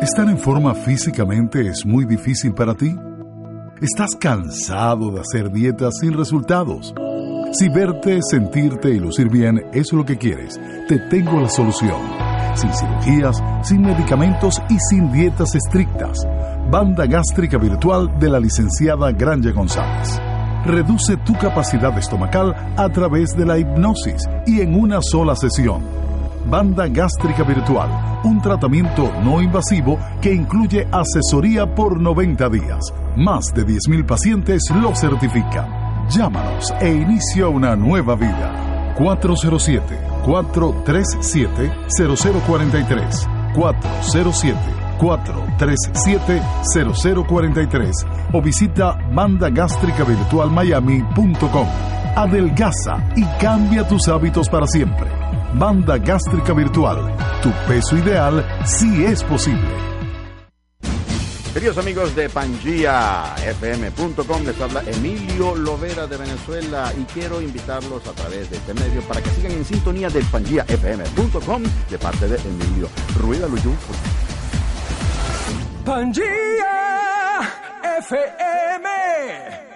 ¿Estar en forma físicamente es muy difícil para ti? ¿Estás cansado de hacer dietas sin resultados? Si verte, sentirte y lucir bien es lo que quieres, te tengo la solución. Sin cirugías, sin medicamentos y sin dietas estrictas. Banda gástrica virtual de la licenciada Granja González. Reduce tu capacidad estomacal a través de la hipnosis y en una sola sesión. Banda gástrica virtual, un tratamiento no invasivo que incluye asesoría por 90 días. Más de 10.000 pacientes lo certifican. Llámanos e inicia una nueva vida. 407-437-0043. 407-437-0043 o visita bandagástricavirtualmiami.com. Adelgaza y cambia tus hábitos para siempre. Banda Gástrica Virtual. Tu peso ideal sí es posible. Queridos amigos de PangiaFM.com, les habla Emilio Lovera de Venezuela y quiero invitarlos a través de este medio para que sigan en sintonía del PangiaFM.com de parte de Emilio Rueda Luyú. Pangea FM.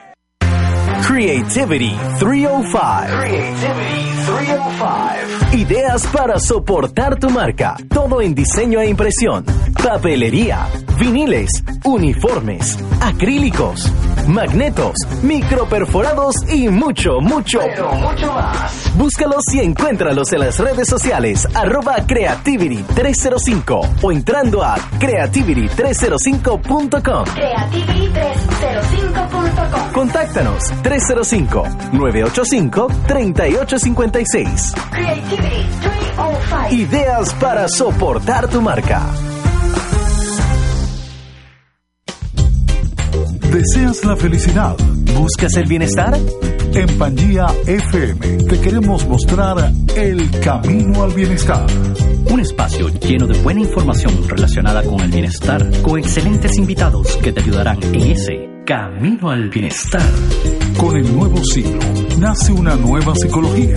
Creativity 305. Creativity 305. Ideas para soportar tu marca. Todo en diseño e impresión. Papelería, viniles, uniformes, acrílicos, magnetos, microperforados y mucho, mucho, Pero mucho más. Búscalos y encuéntralos en las redes sociales arroba Creativity305 o entrando a creativity305.com. Creativity305.com. Contáctanos 305-985-3856. Creativity 305. Ideas para soportar tu marca. ¿Deseas la felicidad? ¿Buscas el bienestar? En Pangía FM te queremos mostrar el camino al bienestar. Un espacio lleno de buena información relacionada con el bienestar, con excelentes invitados que te ayudarán en ese camino al bienestar. Con el nuevo siglo nace una nueva psicología.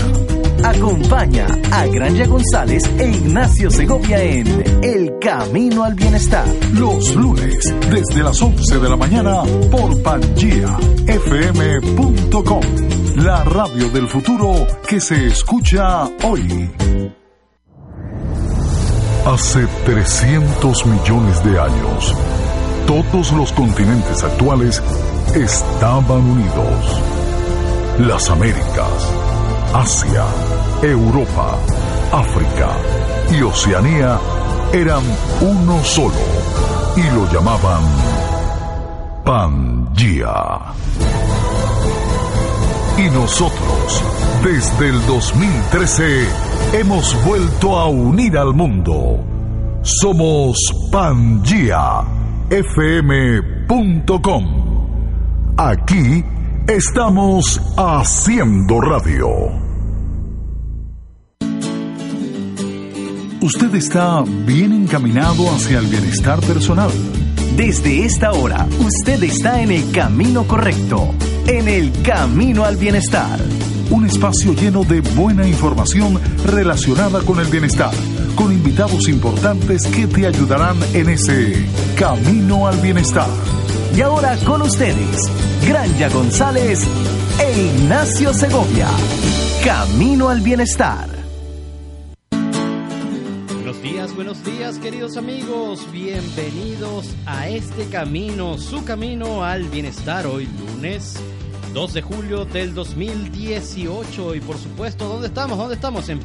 Acompaña a Granja González e Ignacio Segovia en El Camino al Bienestar. Los lunes, desde las 11 de la mañana, por PangiaFM.com. La radio del futuro que se escucha hoy. Hace 300 millones de años, todos los continentes actuales estaban unidos. Las Américas, Asia, Europa, África y Oceanía eran uno solo y lo llamaban Pangea. Y nosotros, desde el 2013, hemos vuelto a unir al mundo. Somos PangiaFM.com. Aquí estamos haciendo radio. Usted está bien encaminado hacia el bienestar personal. Desde esta hora, usted está en el camino correcto, en el camino al bienestar. Un espacio lleno de buena información relacionada con el bienestar, con invitados importantes que te ayudarán en ese camino al bienestar. Y ahora con ustedes, Granja González e Ignacio Segovia. Camino al bienestar. Buenos días, buenos días queridos amigos, bienvenidos a este camino, su camino al bienestar hoy lunes 2 de julio del 2018 y por supuesto, ¿dónde estamos? ¿Dónde estamos? En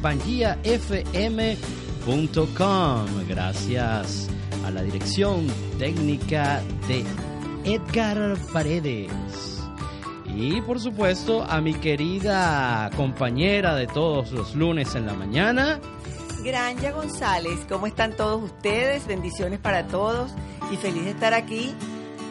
Gracias a la dirección técnica de Edgar Paredes. Y por supuesto a mi querida compañera de todos los lunes en la mañana, Granja González, ¿cómo están todos ustedes? Bendiciones para todos y feliz de estar aquí.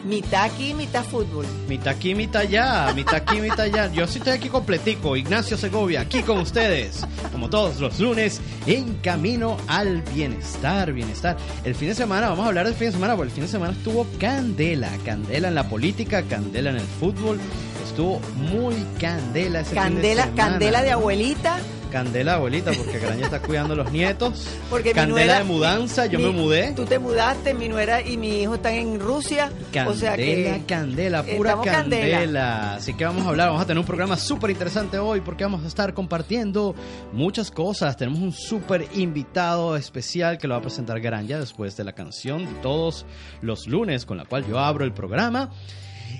Mitad aquí, mitad fútbol. mitad aquí, mitad allá, mitad aquí, mitad allá. Yo sí estoy aquí completico, Ignacio Segovia, aquí con ustedes, como todos los lunes, en camino al bienestar, bienestar. El fin de semana, vamos a hablar del fin de semana, porque el fin de semana estuvo candela, candela en la política, candela en el fútbol, estuvo muy candela ese fin de Candela, semana. candela de abuelita Candela, abuelita, porque Graña está cuidando a los nietos. Porque Candela nuera- de mudanza, yo mi- me mudé. Tú te mudaste, mi nuera y mi hijo están en Rusia. Candela, o sea que candela, pura candela. candela. Así que vamos a hablar, vamos a tener un programa súper interesante hoy porque vamos a estar compartiendo muchas cosas. Tenemos un súper invitado especial que lo va a presentar Granja después de la canción de todos los lunes con la cual yo abro el programa.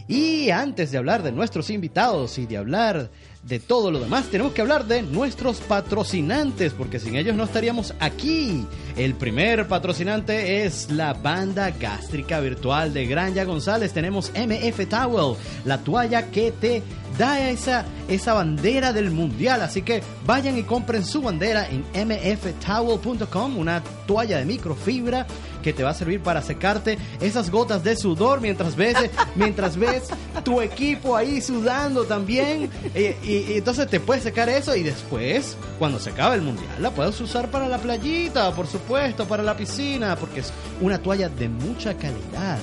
Y antes de hablar de nuestros invitados y de hablar de todo lo demás, tenemos que hablar de nuestros patrocinantes, porque sin ellos no estaríamos aquí. El primer patrocinante es la banda gástrica virtual de Granja González. Tenemos MF Towel, la toalla que te da esa, esa bandera del mundial. Así que vayan y compren su bandera en mftowel.com, una toalla de microfibra que te va a servir para secarte esas gotas de sudor mientras ves, mientras ves tu equipo ahí sudando también. Eh, y, y entonces te puedes secar eso y después, cuando se acabe el mundial, la puedes usar para la playita, por supuesto, para la piscina, porque es una toalla de mucha calidad.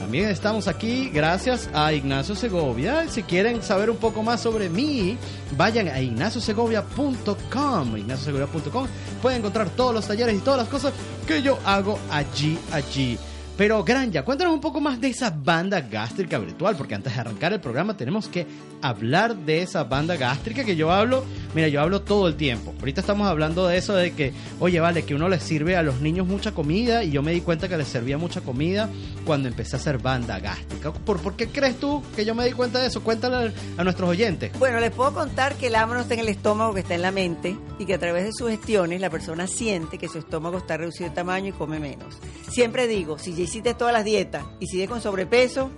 También estamos aquí gracias a Ignacio Segovia. Si quieren saber un poco más sobre mí, vayan a ignaciosegovia.com. ignaciosegovia.com pueden encontrar todos los talleres y todas las cosas que yo hago allí, allí. Pero Granja, cuéntanos un poco más de esa banda gástrica virtual, porque antes de arrancar el programa tenemos que hablar de esa banda gástrica que yo hablo. Mira, yo hablo todo el tiempo. Ahorita estamos hablando de eso de que, oye, vale, que uno les sirve a los niños mucha comida y yo me di cuenta que les servía mucha comida cuando empecé a hacer banda gástrica. ¿Por, por qué crees tú que yo me di cuenta de eso? Cuéntale a nuestros oyentes. Bueno, les puedo contar que el hambre no está en el estómago, que está en la mente, y que a través de sugestiones la persona siente que su estómago está reducido de tamaño y come menos. Siempre digo, si hiciste todas las dietas y sigues con sobrepeso,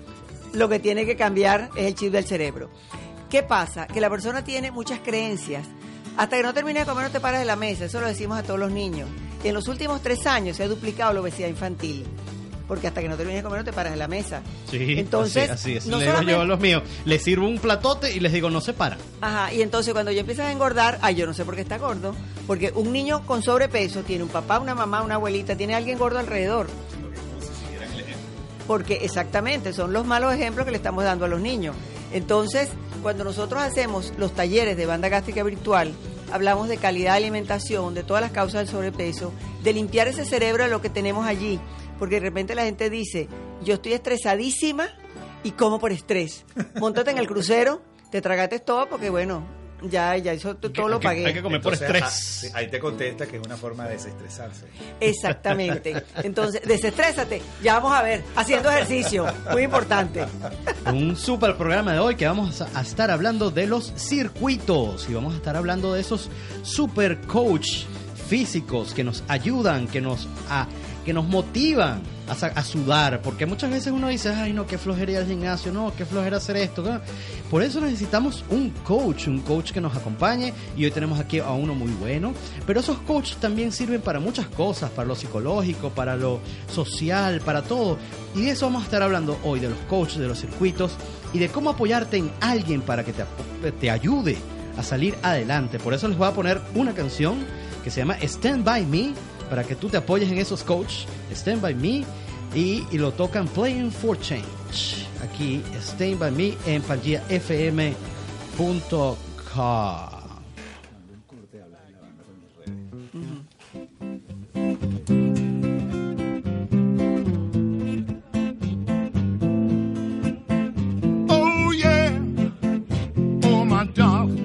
lo que tiene que cambiar es el chip del cerebro. ¿Qué pasa? Que la persona tiene muchas creencias. Hasta que no termine de comer no te paras de la mesa, eso lo decimos a todos los niños. Y en los últimos tres años se ha duplicado la obesidad infantil. Porque hasta que no termines de comer no te paras de la mesa. Sí, Entonces, así, así es. no Le digo yo a los míos, les sirvo un platote y les digo, no se para. Ajá, y entonces cuando ya empiezas a engordar, ay, yo no sé por qué está gordo, porque un niño con sobrepeso tiene un papá, una mamá, una abuelita, tiene alguien gordo alrededor. Porque exactamente, son los malos ejemplos que le estamos dando a los niños. Entonces, cuando nosotros hacemos los talleres de banda gástrica virtual, hablamos de calidad de alimentación, de todas las causas del sobrepeso, de limpiar ese cerebro de lo que tenemos allí. Porque de repente la gente dice, yo estoy estresadísima y como por estrés. Montate en el crucero, te tragaste todo porque bueno, ya, ya eso todo lo Hay que- pagué. hay que comer por estrés. ah, ahí te contesta que es una forma de desestresarse. Exactamente. Entonces, desestrésate. Ya vamos a ver, haciendo ejercicio, muy importante. Un super programa de hoy que vamos a, a estar hablando de los circuitos y vamos a estar hablando de esos super coach físicos que nos ayudan, que nos, a- que nos motivan a, sudar, porque muchas veces uno dice, ay no, qué flojera ir al gimnasio, no, qué flojera hacer esto. Por eso necesitamos un coach, un coach que nos acompañe y hoy tenemos aquí a uno muy bueno, pero esos coaches también sirven para muchas cosas, para lo psicológico, para lo social, para todo. Y de eso vamos a estar hablando hoy, de los coaches, de los circuitos y de cómo apoyarte en alguien para que te, ap- te ayude a salir adelante. Por eso les voy a poner una canción que se llama Stand By Me, para que tú te apoyes en esos coaches, Stand By Me, y, lo tocan Playing for Change. Aquí, Stand By Me en pangiafm.com. Oh oh my darling,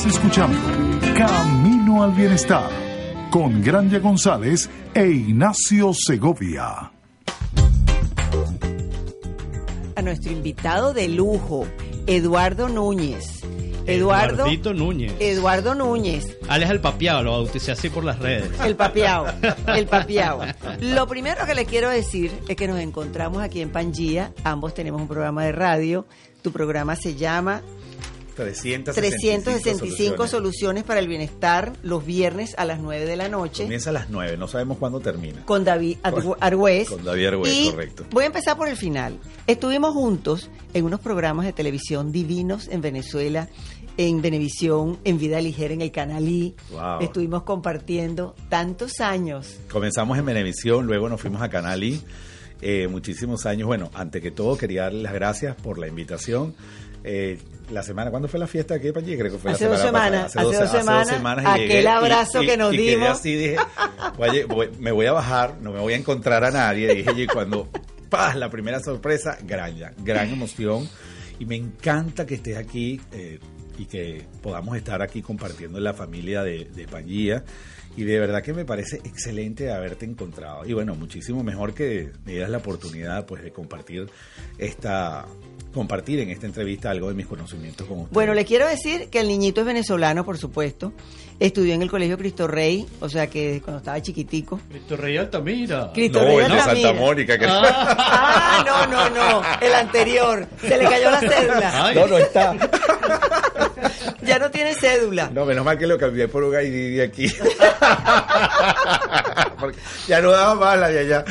Estás escuchando Camino al Bienestar con Grania González e Ignacio Segovia. A nuestro invitado de lujo, Eduardo Núñez. Eduardo, Eduardito Núñez. Eduardo Núñez, Alex el papiado, lo bauticé así por las redes. el papiao, el papiao. Lo primero que le quiero decir es que nos encontramos aquí en Pangía, ambos tenemos un programa de radio, tu programa se llama 365, 365 soluciones. para el bienestar los viernes a las 9 de la noche Comienza a las 9, no sabemos cuándo termina. con David Argü- Argüez. Con David Argüez, Y correcto. Voy a empezar por el final. Estuvimos juntos en unos programas de televisión divinos en Venezuela, en Venevisión, en Vida Ligera, en el Canal I. Wow. Estuvimos compartiendo tantos años. Comenzamos en Venevisión, luego nos fuimos a Canal I, eh, muchísimos años. Bueno, ante que todo quería darles las gracias por la invitación. Eh, la semana, ¿cuándo fue la fiesta aquí, Panji? Creo que fue Hace la dos semana semanas, pasada. hace dos semanas, aquel llegué y- abrazo y- que nos y dimos. así dije, "Oye, voy- me voy a bajar, no me voy a encontrar a nadie. Dije, y cuando, ¡pah! La primera sorpresa, gran, ya, gran emoción. Y me encanta que estés aquí. eh, y que podamos estar aquí compartiendo en la familia de, de Pangía. Y de verdad que me parece excelente haberte encontrado. Y bueno, muchísimo mejor que me das la oportunidad pues de compartir esta compartir en esta entrevista algo de mis conocimientos con usted. Bueno, le quiero decir que el niñito es venezolano, por supuesto. Estudió en el Colegio Cristo Rey, o sea que cuando estaba chiquitico. Cristo Rey Altamira. Cristo no, Rey el de Altamira. Santa Mónica. Que... Ah, no, no, no. El anterior. Se le cayó la cédula. Ay. No, no está. Ya no tiene cédula. No, menos mal que lo cambié por un ID de aquí. Porque ya no daba más la de allá.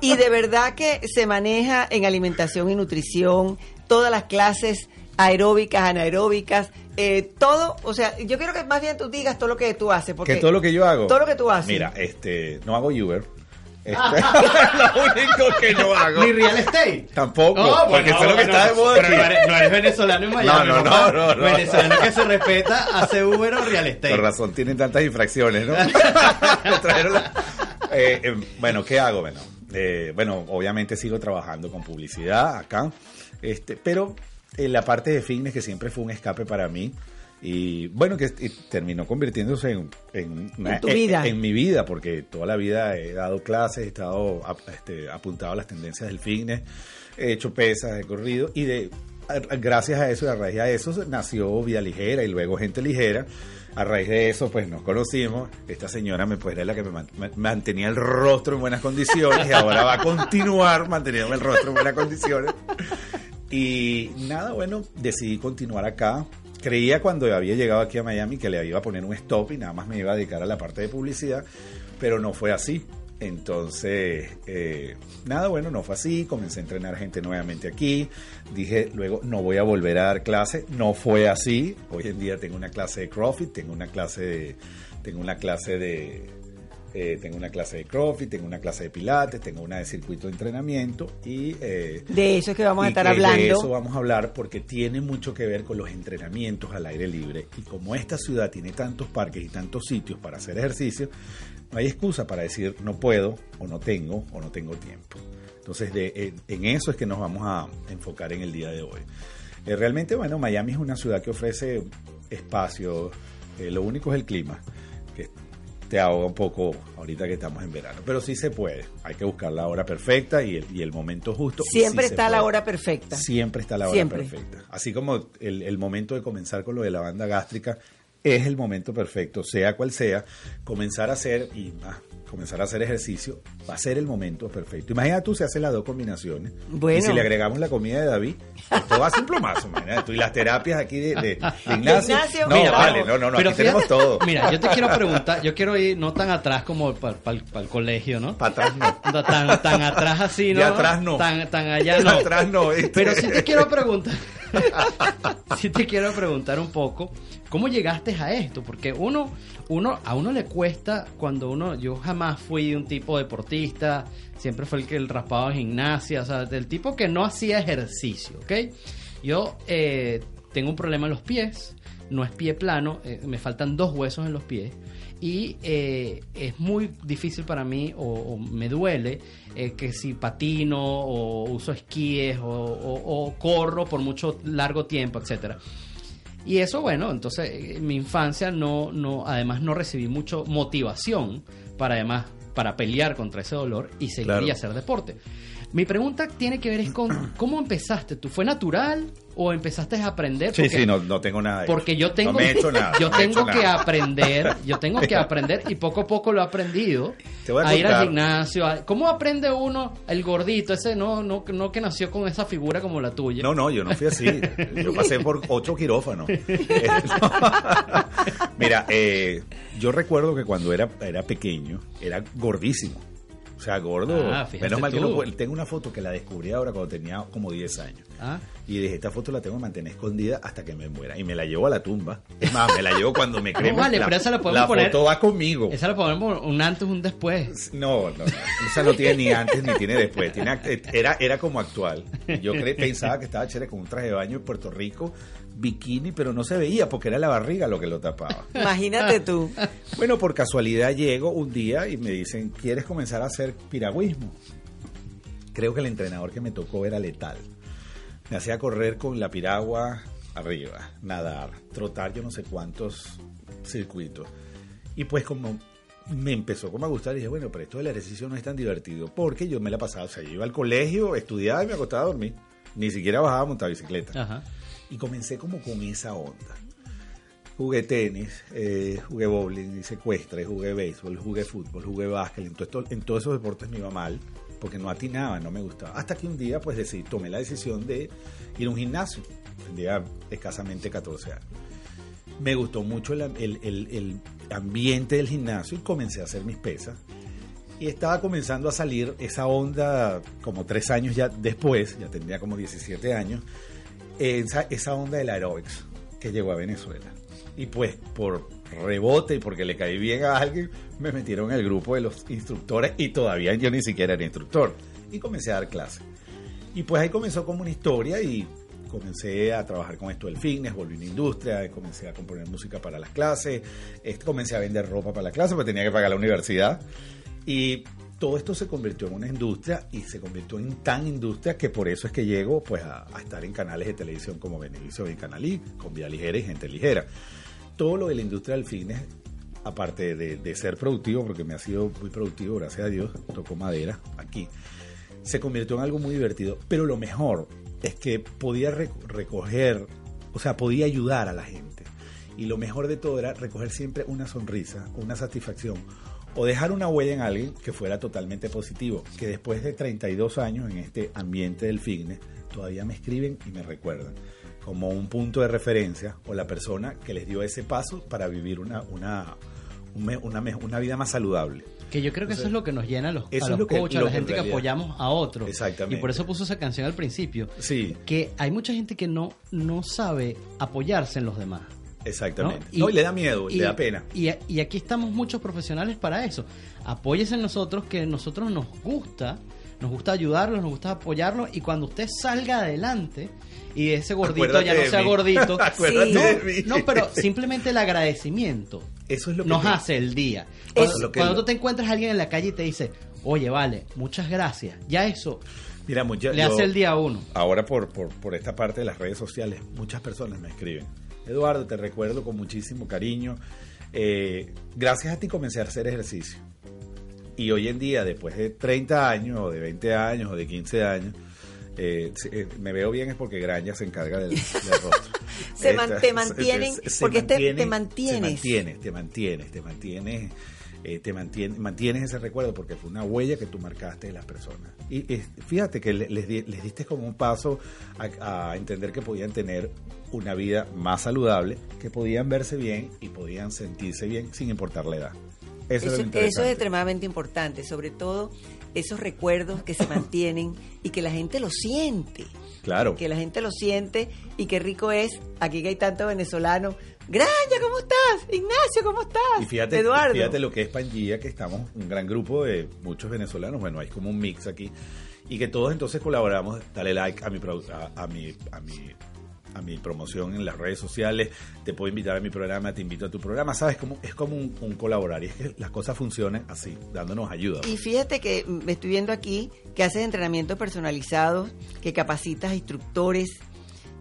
Y de verdad que se maneja en alimentación y nutrición, todas las clases aeróbicas, anaeróbicas, eh, todo, o sea, yo quiero que más bien tú digas todo lo que tú haces, porque Que todo lo que yo hago. todo lo que tú haces. Mira, este, no hago Uber. Este, lo único que no hago. Ni real estate. Tampoco, No, porque bueno, eso es lo que está de moda pero no eres, no eres venezolano en Miami. No, no, no, no, no. Venezolano que se respeta hace Uber o real estate. Por razón, tienen tantas infracciones, ¿no? La- Eh, eh, bueno, ¿qué hago? Bueno, eh, bueno, obviamente sigo trabajando con publicidad acá, este, pero en la parte de fitness que siempre fue un escape para mí y bueno, que terminó convirtiéndose en, en, una- En tu vida. en mi vida, porque toda la vida he dado clases, he estado este, apuntado a las tendencias del fitness, he hecho pesas, he corrido y de gracias a eso y a raíz de eso nació Vía Ligera y luego Gente Ligera. A raíz de eso, pues nos conocimos. Esta señora me pues era la que me, man- me- mantenía el rostro en buenas condiciones y ahora va a continuar manteniéndome el rostro en buenas condiciones. Y nada, bueno, decidí continuar acá. Creía cuando había llegado aquí a Miami que le iba a poner un stop y nada más me iba a dedicar a la parte de publicidad, pero no fue así. Entonces, eh, nada, bueno, no fue así. Comencé a entrenar gente nuevamente aquí. Dije, luego no voy a volver a dar clase. No fue así. Hoy en día tengo una clase de CrossFit, tengo una clase de, tengo una clase de, eh, tengo una clase de CrossFit, tengo una clase de Pilates, tengo una de circuito de entrenamiento y eh, De eso es que vamos a estar hablando. De eso vamos a hablar porque tiene mucho que ver con los entrenamientos al aire libre. Y como esta ciudad tiene tantos parques y tantos sitios para hacer ejercicio, no hay excusa para decir no puedo, o no tengo, o no tengo tiempo. Entonces, de, en, en eso es que nos vamos a enfocar en el día de hoy. Eh, realmente, bueno, Miami es una ciudad que ofrece espacio. eh, lo único es el clima, te ahoga un poco ahorita que estamos en verano. Pero sí se puede. Hay que buscar la hora perfecta y el, y el momento justo. Siempre sí está la hora perfecta. Siempre está la hora Siempre. perfecta. Así como el, el momento de comenzar con lo de la banda gástrica es el momento perfecto, sea cual sea, comenzar a hacer y ah, comenzar a hacer ejercicio va a ser el momento perfecto. Imagina tú si haces las dos combinaciones. Bueno. Y si le agregamos la comida de David, esto va a ser un plomazo, imagínate tú. Y las terapias aquí de, de- de Ignacio. Ignacio, no, mira, vale, no, no, no, pero aquí tenemos todo. Mira, yo te quiero preguntar, yo quiero ir no tan atrás como para el colegio, ¿no? Para atrás no. No, Tan, tan atrás así, ¿no? De atrás no. Tan, tan allá De no. atrás no. Pero sí te quiero preguntar, sí te quiero preguntar un poco, ¿cómo llegaste a esto? Porque uno, uno, a uno le cuesta cuando uno, yo jamás fui un tipo deportista, siempre fue el que el raspado gimnasia, o sea, del tipo que no hacía ejercicio, ¿ok? Yo eh, tengo un problema en los pies, no es pie plano, eh, me faltan dos huesos en los pies y eh, es muy difícil para mí o, o me duele eh, que si patino o uso esquíes o, o- o corro por mucho largo tiempo, etcétera. Y eso, bueno, entonces en mi infancia no, no, además no recibí mucho motivación para además para pelear contra ese dolor y seguir Claro. y hacer deporte. Mi pregunta tiene que ver es con cómo empezaste tú. ¿Fue natural o empezaste a aprender? Sí, Porque- sí, no, no tengo nada. de porque yo tengo, No me he hecho nada. yo he tengo hecho que nada. aprender, yo tengo que aprender y poco a poco lo he aprendido Te voy a a, ir al gimnasio. a- ¿Cómo aprende uno el gordito ese no, no, no que nació con esa figura como la tuya? No, no, yo no fui así. Yo pasé por ocho quirófanos. No. Mira, eh, yo recuerdo que cuando era, era pequeño, era gordísimo. O sea, gordo. Ah, Menos mal que tú. no puedo- tengo una foto que la descubrí ahora cuando tenía como 10 años. Ah, Y dije, esta foto la tengo que mantener escondida hasta que me muera. Y me la llevo a la tumba. Es más, me la llevo cuando me cremen. vale, la, pero esa la podemos la poner- foto va conmigo. esa la ponemos un antes, un después. No, no, no. Esa no tiene ni antes ni tiene después. Tiene, era, era como actual. Yo cre- pensaba que estaba chévere con un traje de baño en Puerto Rico, bikini, pero no se veía porque era la barriga lo que lo tapaba. Imagínate tú. Bueno, por casualidad llego un día y me dicen, ¿quieres comenzar a hacer piragüismo? Creo que el entrenador que me tocó era letal. Me hacía correr con la piragua arriba, nadar, trotar yo no sé cuántos circuitos. Y pues como me empezó como a gustar, dije, bueno, pero esto del ejercicio no es tan divertido, porque yo me la pasaba, o sea, yo iba al colegio, estudiaba y me acostaba a dormir. Ni siquiera bajaba a montar bicicleta. Ajá. Y comencé como con esa onda. Jugué tenis, eh, jugué bowling, hice ecuestre, jugué béisbol, jugué fútbol, jugué básquet. En, todo en todos esos deportes me iba mal porque no atinaba, no me gustaba. Hasta que un día pues decidí, tomé la decisión de ir a un gimnasio. Tendría escasamente 14 años. Me gustó mucho el, el- el- el ambiente del gimnasio y comencé a hacer mis pesas. Y estaba comenzando a salir esa onda, como tres años ya después, ya tendría como 17 años, esa, esa onda del aerobics que llegó a Venezuela. Y pues por rebote y porque le caí bien a alguien, me metieron en el grupo de los instructores y todavía yo ni siquiera era instructor. Y comencé a dar clases. Y pues ahí comenzó como una historia y comencé a trabajar con esto del fitness, volví a una industria, comencé a componer música para las clases, comencé a vender ropa para las clases porque tenía que pagar la universidad. Y todo esto se convirtió en una industria y se convirtió en tan industria que por eso es que llego pues a, estar en canales de televisión como Venevisión y Canalí, con Vía Ligera y Gente Ligera. Todo lo de la industria del fitness, aparte de, de ser productivo, porque me ha sido muy productivo, gracias a Dios, tocó madera aquí, se convirtió en algo muy divertido. Pero lo mejor es que podía rec- recoger, o sea, podía ayudar a la gente. Y lo mejor de todo era recoger siempre una sonrisa, una satisfacción o dejar una huella en alguien que fuera totalmente positivo, que después de 32 años en este ambiente del fitness, todavía me escriben y me recuerdan como un punto de referencia o la persona que les dio ese paso para vivir una, una, una, vida más saludable. Que yo creo que eso es lo que nos llena a los, Eso a los lo que- coaches, a la gente que apoyamos a otros. Exactamente. Y por eso puso esa canción al principio. Sí, Que hay mucha gente que no, no sabe apoyarse en los demás. Exactamente. ¿no? No, y le da miedo, y- le da pena. Y, y aquí estamos muchos profesionales para eso. Apóyese en nosotros, que a nosotros nos gusta, nos gusta ayudarlos, nos gusta apoyarlos. Y cuando usted salga adelante y ese gordito Acuérdate ya no sea mí. gordito, Acuérdate no, no, pero simplemente el agradecimiento Eso es lo que nos me- hace el día. Eso Cuando, es lo que cuando lo- tú te encuentras a alguien en la calle y te dice, oye, vale, muchas gracias, ya eso Mira, mucha- le yo- hace el día a uno. Ahora por, por, por esta parte de las redes sociales, muchas personas me escriben. Eduardo, te recuerdo con muchísimo cariño. Eh, gracias a ti comencé a hacer ejercicio. Y hoy en día, después de 30 años, o de 20 años, o de 15 años, eh, eh, me veo bien es porque Graña se encarga del, del rostro. Se man- te mantienen, porque te mantienes. Te mantienes, te mantienes, te mantienes, eh, te mantienes, mantienes ese recuerdo porque fue una huella que tú marcaste de las personas. Y eh, fíjate que le- les, di- les diste como un paso a, a entender que podían tener una vida más saludable, que podían verse bien y podían sentirse bien sin importar la edad. Eso, Eso, es eso es extremadamente importante, sobre todo esos recuerdos que se mantienen y que la gente lo siente. Claro. Que la gente lo siente y qué rico es, aquí que hay tanto venezolano. Graña, ¿cómo estás? Ignacio, ¿cómo estás? Y fíjate, Eduardo. fíjate lo que es Pangía, que estamos un gran grupo de muchos venezolanos, bueno, hay como un mix aquí, y que todos entonces colaboramos, dale like a mi, a, a mi, a mi, a mi promoción en las redes sociales, te puedo invitar a mi programa, te invito a tu programa, ¿sabes? Como, es como un, un colaborar, y es que las cosas funcionan así, dándonos ayuda. Y fíjate que me estoy viendo aquí que haces entrenamientos personalizados, que capacitas a instructores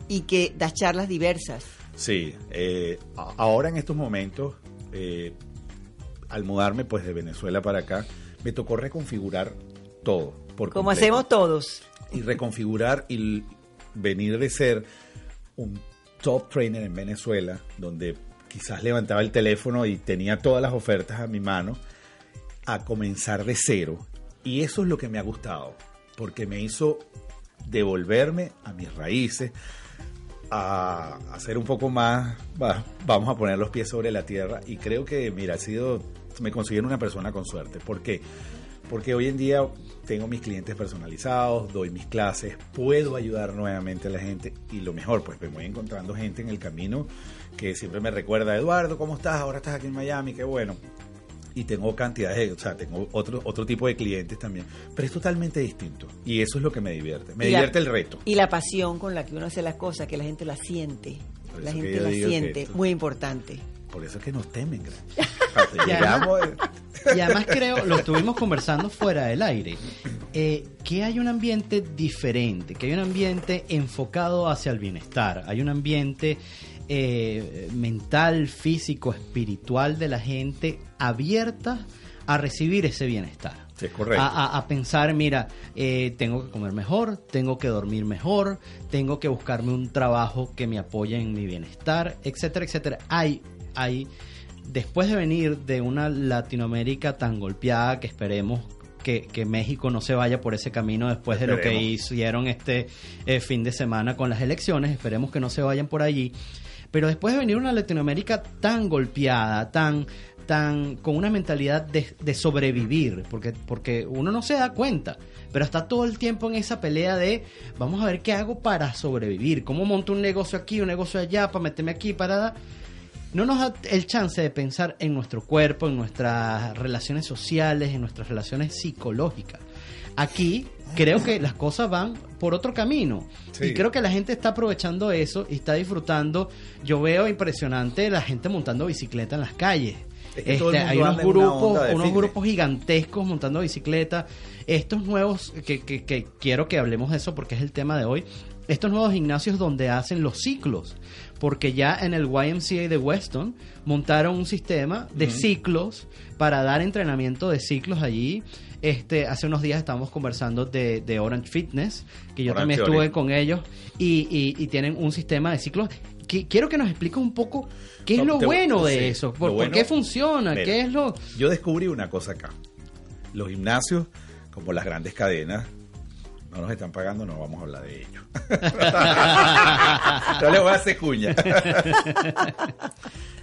y que das charlas diversas. Sí, eh, ahora en estos momentos, eh, al mudarme pues de Venezuela para acá, me tocó reconfigurar todo. Por Como completo. hacemos todos. y reconfigurar y venir de ser un top trainer en Venezuela, donde quizás levantaba el teléfono y tenía todas las ofertas a mi mano, a comenzar de cero. Y eso es lo que me ha gustado, porque me hizo devolverme a mis raíces, a hacer un poco más, va, vamos a poner los pies sobre la tierra. Y creo que, mira, ha sido, me considero una persona con suerte. Porque hoy en día tengo mis clientes personalizados, doy mis clases, puedo ayudar nuevamente a la gente y lo mejor, pues me voy encontrando gente en el camino que siempre me recuerda, Eduardo, ¿cómo estás? Ahora estás aquí en Miami, qué bueno. Y tengo cantidades, de- o sea, tengo otro, otro tipo de clientes también, pero es totalmente distinto y eso es lo que me divierte, me Y la- divierte el reto. Y la pasión con la que uno hace las cosas, que la gente la siente. La gente la siente, esto- muy importante. Por eso es que nos temen, llegamos, Y además creo, lo estuvimos conversando fuera del aire. eh, que hay un ambiente diferente, que hay un ambiente enfocado hacia el bienestar, hay un ambiente eh, mental, físico, espiritual de la gente abierta a recibir ese bienestar. Sí, es correcto. A, a- a pensar, mira, eh, tengo que comer mejor, tengo que dormir mejor, tengo que buscarme un trabajo que me apoye en mi bienestar, etcétera, etcétera. Hay, hay, después de venir de una Latinoamérica tan golpeada que esperemos que, que México no se vaya por ese camino después de lo que hicieron este eh, fin de semana con las elecciones, esperemos que no se vayan por allí. Pero después de venir una Latinoamérica tan golpeada, tan, tan, con una mentalidad de, de sobrevivir, porque, porque uno no se da cuenta, pero está todo el tiempo en esa pelea de vamos a ver qué hago para sobrevivir, cómo monto un negocio aquí, un negocio allá, para meterme aquí, para no nos da el chance de pensar en nuestro cuerpo, en nuestras relaciones sociales, en nuestras relaciones psicológicas. Aquí creo que las cosas van por otro camino. Sí. Y creo que la gente está aprovechando eso y está disfrutando. Yo veo impresionante la gente montando bicicleta en las calles. Es que Este, hay unos grupos, unos fitness. grupos gigantescos montando bicicleta. Estos nuevos, que, que- que quiero que hablemos de eso porque es el tema de hoy. Estos nuevos gimnasios donde hacen los ciclos. Porque ya en el YMCA de Weston montaron un sistema de ciclos para dar entrenamiento de ciclos allí. Este, hace unos días estábamos conversando de, de Orange Fitness, que yo Orange también estuve con ellos, y, y- y tienen un sistema de ciclos. Que, quiero que nos expliques un poco qué es lo te- bueno de sí, eso, por, qué funciona, Mira, qué es lo... Yo descubrí una cosa acá. Los gimnasios, como las grandes cadenas, no nos están pagando, no vamos a hablar de ellos. no le voy a hacer cuña.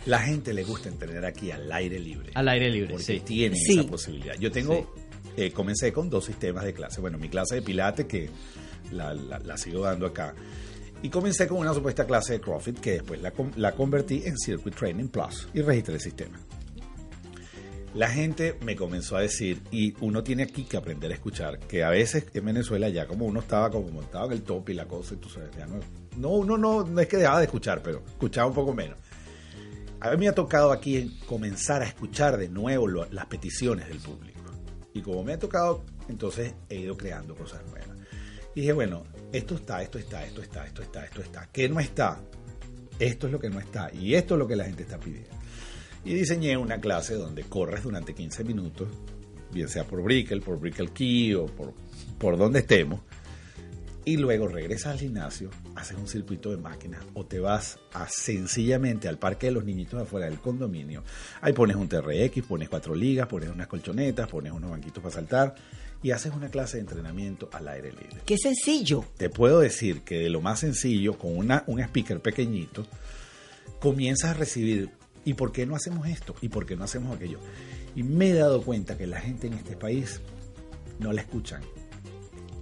La gente le gusta entrenar aquí al aire libre. Al aire libre, Porque sí. tienen Sí. esa posibilidad. Yo tengo, eh, comencé con dos sistemas de clase. Bueno, mi clase de pilates, que la, la- la sigo dando acá. Y comencé con una supuesta clase de CrossFit, que después la, con- la convertí en Circuit Training Plus y registré el sistema. La gente me comenzó a decir, y uno tiene aquí que aprender a escuchar, que a veces en Venezuela ya como uno estaba como montado en el top y la cosa, y tú sabes, ya no, no, uno no, no es que dejaba de escuchar, pero escuchaba un poco menos. A mí me ha tocado aquí comenzar a escuchar de nuevo las peticiones del público. Y como me ha tocado, entonces he ido creando cosas nuevas. Dije, bueno, esto está, esto está, esto está, esto está, esto está. ¿Qué no está? Esto es lo que no está. Y esto es lo que la gente está pidiendo. Y diseñé una clase donde corres durante 15 minutos, bien sea por Brickle, por Brickle Key o por, por donde estemos. Y luego regresas al gimnasio, haces un circuito de máquinas o te vas a sencillamente al parque de los niñitos afuera del condominio. Ahí pones un TRX, pones cuatro ligas, pones unas colchonetas, pones unos banquitos para saltar y haces una clase de entrenamiento al aire libre. Qué sencillo. Te puedo decir que de lo más sencillo, con una, un speaker pequeñito, comienzas a recibir, ¿y por qué no hacemos esto? ¿Y por qué no hacemos aquello? Y me he dado cuenta que la gente en este país no la escuchan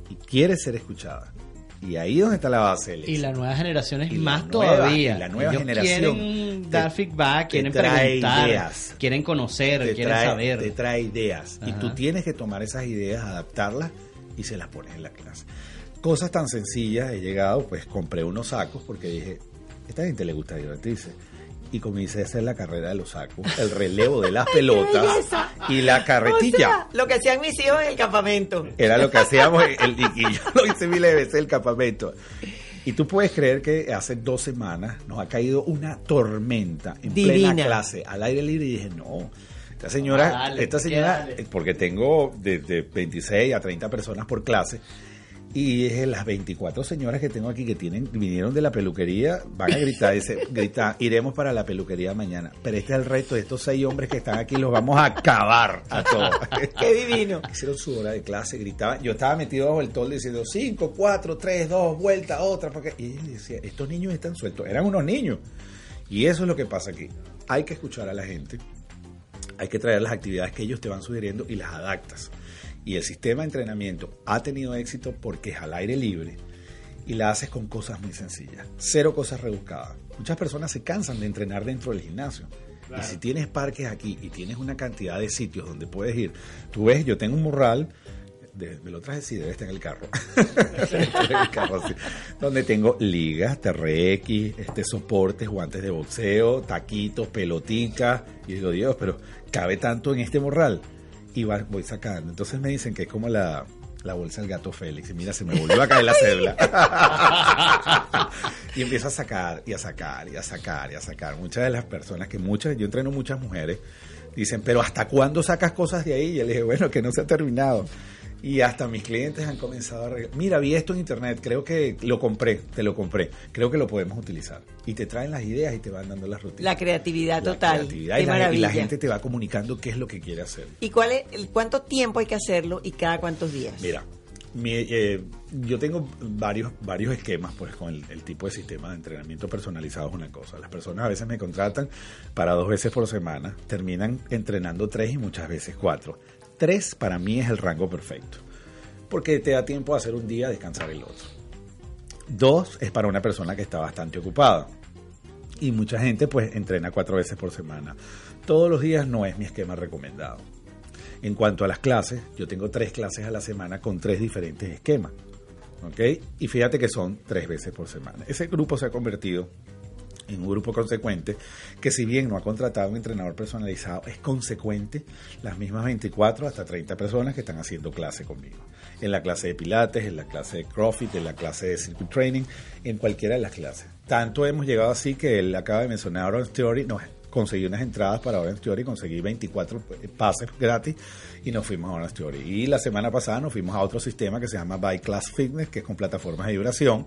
y quiere ser escuchada. Y ahí es donde está la base Y éxito. las nuevas generaciones Y la más nueva- todavía. y la nueva Ellos generación quieren dar feedback, te quieren trae preguntar, ideas. quieren conocer, te quieren trae, saber. te trae ideas. Y tú tienes que tomar esas ideas, adaptarlas y se las pones en la clase. Cosas tan sencillas, he llegado, pues compré unos sacos porque dije, esta gente le gusta divertirse. Y comencé a hacer la carrera de los sacos, el relevo de las pelotas y la carretilla. O sea, lo que hacían mis hijos en el campamento. Era lo que hacíamos el- y, yo lo hice miles de veces el campamento. Y tú puedes creer que hace dos semanas nos ha caído una tormenta en Divina. plena clase al aire libre y dije, no, esta señora, Dale, esta señora, porque tengo de, de 26 a 30 personas por clase. Y dije, las 24 señoras que tengo aquí que tienen, vinieron de la peluquería, van a gritar, dice, gritar, iremos para la peluquería mañana. Pero este es el reto de estos seis hombres que están aquí, los vamos a acabar a todos. Qué divino. Hicieron su hora de clase, gritaban. Yo estaba metido bajo el toldo diciendo 5, 4, 3, 2, vuelta, otra. Porque... Y decía, estos niños están sueltos. Eran unos niños. Y eso es lo que pasa aquí. Hay que escuchar a la gente. Hay que traer las actividades que ellos te van sugiriendo y las adaptas. Y el sistema de entrenamiento ha tenido éxito porque es al aire libre y la haces con cosas muy sencillas. Cero cosas rebuscadas. Muchas personas se cansan de entrenar dentro del gimnasio. Y si tienes parques aquí y tienes una cantidad de sitios donde puedes ir, tú ves, yo tengo un morral, de- me lo traje, sí, debe estar en el carro. En el carro, sí. Donde tengo ligas, TRX, este, soportes, guantes de boxeo, taquitos, peloticas. Y digo, Dios, pero cabe tanto en este morral. Y va- voy sacando. Entonces me dicen que es como la, la bolsa del gato Félix. Y mira, se me volvió a caer la cédula. y empiezo a sacar, y a sacar, y a sacar, y a sacar. Muchas de las personas que muchas, yo entreno muchas mujeres, dicen, pero ¿hasta cuándo sacas cosas de ahí? Y yo le dije, bueno, que no se ha terminado. Y hasta mis clientes han comenzado a. Mira, vi esto en internet, creo que lo compré, te lo compré, creo que lo podemos utilizar. Y te traen las ideas y te van dando las rutinas. La creatividad La total. creatividad Qué y, la, y maravilla. la gente te va comunicando qué es lo que quiere hacer. ¿Y cuál es, cuánto tiempo hay que hacerlo y cada cuántos días? Mira, mi, eh, yo tengo varios, varios esquemas pues con el, el tipo de sistema de entrenamiento personalizado es una cosa. Las personas a veces me contratan para dos veces por semana, terminan entrenando tres y muchas veces cuatro. Tres para mí es el rango perfecto, porque te da tiempo a hacer un día, descansar el otro. Dos es para una persona que está bastante ocupada. Y mucha gente pues entrena cuatro veces por semana. Todos los días no es mi esquema recomendado. En cuanto a las clases, yo tengo tres clases a la semana con tres diferentes esquemas. ¿Ok? Y fíjate que son tres veces por semana. Ese grupo se ha convertido en un grupo consecuente que si bien no ha contratado un entrenador personalizado, es consecuente las mismas 24 hasta 30 personas que están haciendo clase conmigo. En la clase de pilates, en la clase de CrossFit, en la clase de circuit training, en cualquiera de las clases. Tanto hemos llegado así que él acaba de mencionar Orange Theory, nos conseguí unas entradas para Orange Theory, conseguí 24 pases gratis y nos fuimos a Orange Theory. Y la semana pasada nos fuimos a otro sistema que se llama By Class Fitness, que es con plataformas de vibración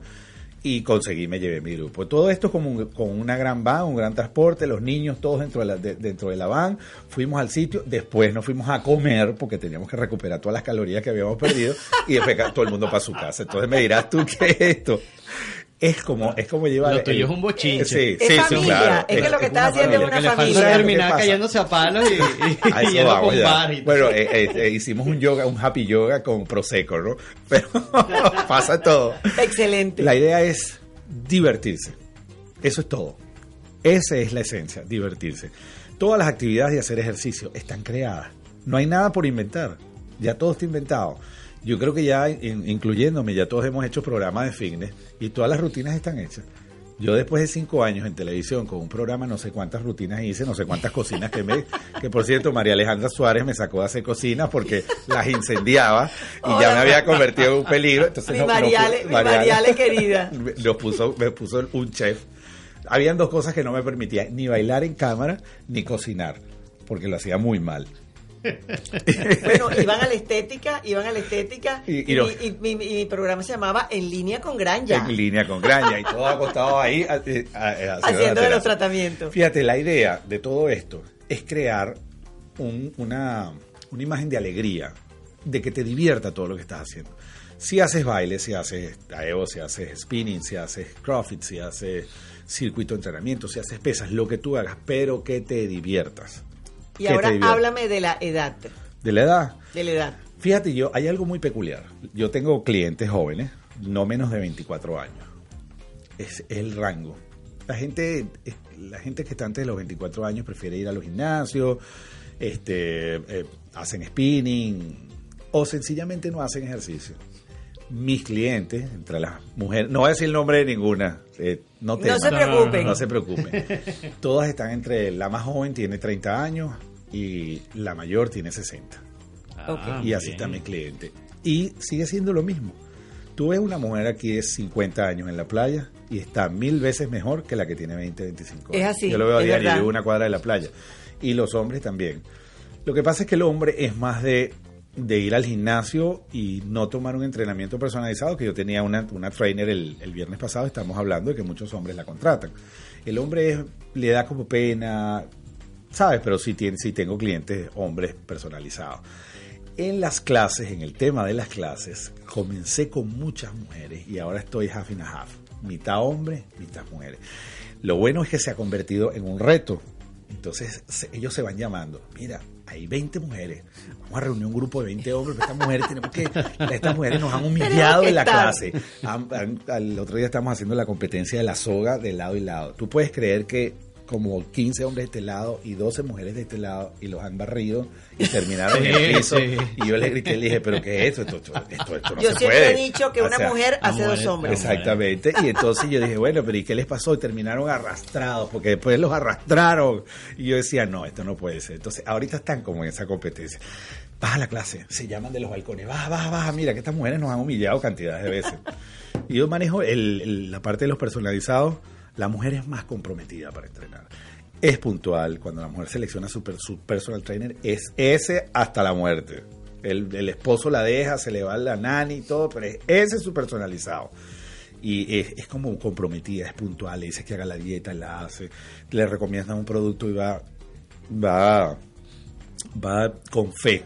y conseguí, me llevé mi grupo. Todo esto como un- con una gran van, un gran transporte, los niños todos dentro de, la, de- dentro de la van, fuimos al sitio, después nos fuimos a comer porque teníamos que recuperar todas las calorías que habíamos perdido y después todo el mundo para su casa. Entonces me dirás tú qué es esto. Es como, es como llevar... Lo tuyo el- es un bochinche. Sí, Es sí, sí, familia, claro. es que lo que estás haciendo es familia. una que le falta familia. terminar cayéndose a palos y, y, vamos con y- Bueno, eh, eh, eh, hicimos un yoga, un happy yoga con Prosecco, ¿no? Pero pasa todo. Excelente. La idea es divertirse. Eso es todo. Esa es la esencia, divertirse. Todas las actividades de hacer ejercicio están creadas. No hay nada por inventar. Ya todo está inventado. Yo creo que ya, in- incluyéndome, ya todos hemos hecho programas de fitness y todas las rutinas están hechas. Yo después de cinco años en televisión con un programa, no sé cuántas rutinas hice, no sé cuántas cocinas que me... Que por cierto, María Alejandra Suárez me sacó de hacer cocinas porque las incendiaba y ya me había convertido en un peligro. Entonces Mi no- no pu- Mariale- mi Mariale querida. me- Nos puso, me puso un chef. Habían dos cosas que no me permitían, ni bailar en cámara, ni cocinar, porque lo hacía muy mal. Bueno, iban a la estética, iban a la estética Y- mi, programa se llamaba En línea con Granja, En línea con graña y todo acostado ahí a- eh, a- a- haciendo de los tratamientos. Fíjate, la idea de todo esto es crear un- una, una imagen de alegría, de que te divierta todo lo que estás haciendo. Si haces baile, si haces aeo, si haces spinning, si haces crossfit, si haces circuito de entrenamiento, si haces pesas, lo que tú hagas, pero que te diviertas. Y ahora háblame de la edad, De la edad, de la edad. Fíjate, yo hay algo muy peculiar. Yo tengo clientes jóvenes, no menos de 24 años. Es el rango. La gente, la gente que está antes de los 24 años prefiere ir a los gimnasios, este, eh, hacen spinning o sencillamente no hacen ejercicio. Mis clientes, entre las mujeres, no voy a decir el nombre de ninguna, eh, no, No se preocupen. No se preocupen. Todas están entre, la más joven tiene 30 años y la mayor tiene 60 Ah, y así bien. está mi cliente. Y sigue siendo lo mismo. Tú ves una mujer aquí de 50 años en la playa y está mil veces mejor que la que tiene 20, 25 Es años. así, Yo lo veo a es diario, yo vivo una cuadra de la playa. Y los hombres también. Lo que pasa es que el hombre es más de, de ir al gimnasio y no tomar un entrenamiento personalizado, que yo tenía una, una trainer el, el viernes pasado, estamos hablando de que muchos hombres la contratan. El hombre es- le da como pena, ¿sabes? Pero sí, tiene, sí tengo clientes hombres personalizados. En las clases, en el tema de las clases, comencé con muchas mujeres y ahora estoy half and half. Mitad hombre, mitad mujeres. Lo bueno es que se ha convertido en un reto. Entonces se- ellos se van llamando. Mira, hay 20 mujeres. Vamos a reunir un grupo de 20 hombres. pero Estas mujeres tenemos que. Estas mujeres nos han humillado en la estar. clase. Al otro día estamos haciendo la competencia de la soga de lado y lado. Tú puedes creer que como 15 hombres de este lado y 12 mujeres de este lado y los han barrido y terminaron en el piso. sí. Y yo le grité, le dije, pero ¿qué es esto? Esto, esto, esto no Yo se siempre puede. he dicho que O una sea, mujer hace dos hombres. Exactamente. Y entonces yo dije, bueno, pero ¿y qué les pasó? Y terminaron arrastrados, porque después los arrastraron. Y yo decía, no, esto no puede ser. Entonces, ahorita están como en esa competencia. baja la clase, se llaman de los balcones, baja, baja, baja, mira que estas mujeres nos han humillado cantidades de veces. Y yo manejo el- el- la parte de los personalizados, la mujer es más comprometida para entrenar. Es puntual, cuando la mujer selecciona su, per- su personal trainer, es ese hasta la muerte. El, esposo la deja, se le va la nani y todo, pero es- ese es su personalizado. Y es, como comprometida, es puntual, le dice que haga la dieta, la hace, le recomiendan un producto y va, va, va con fe,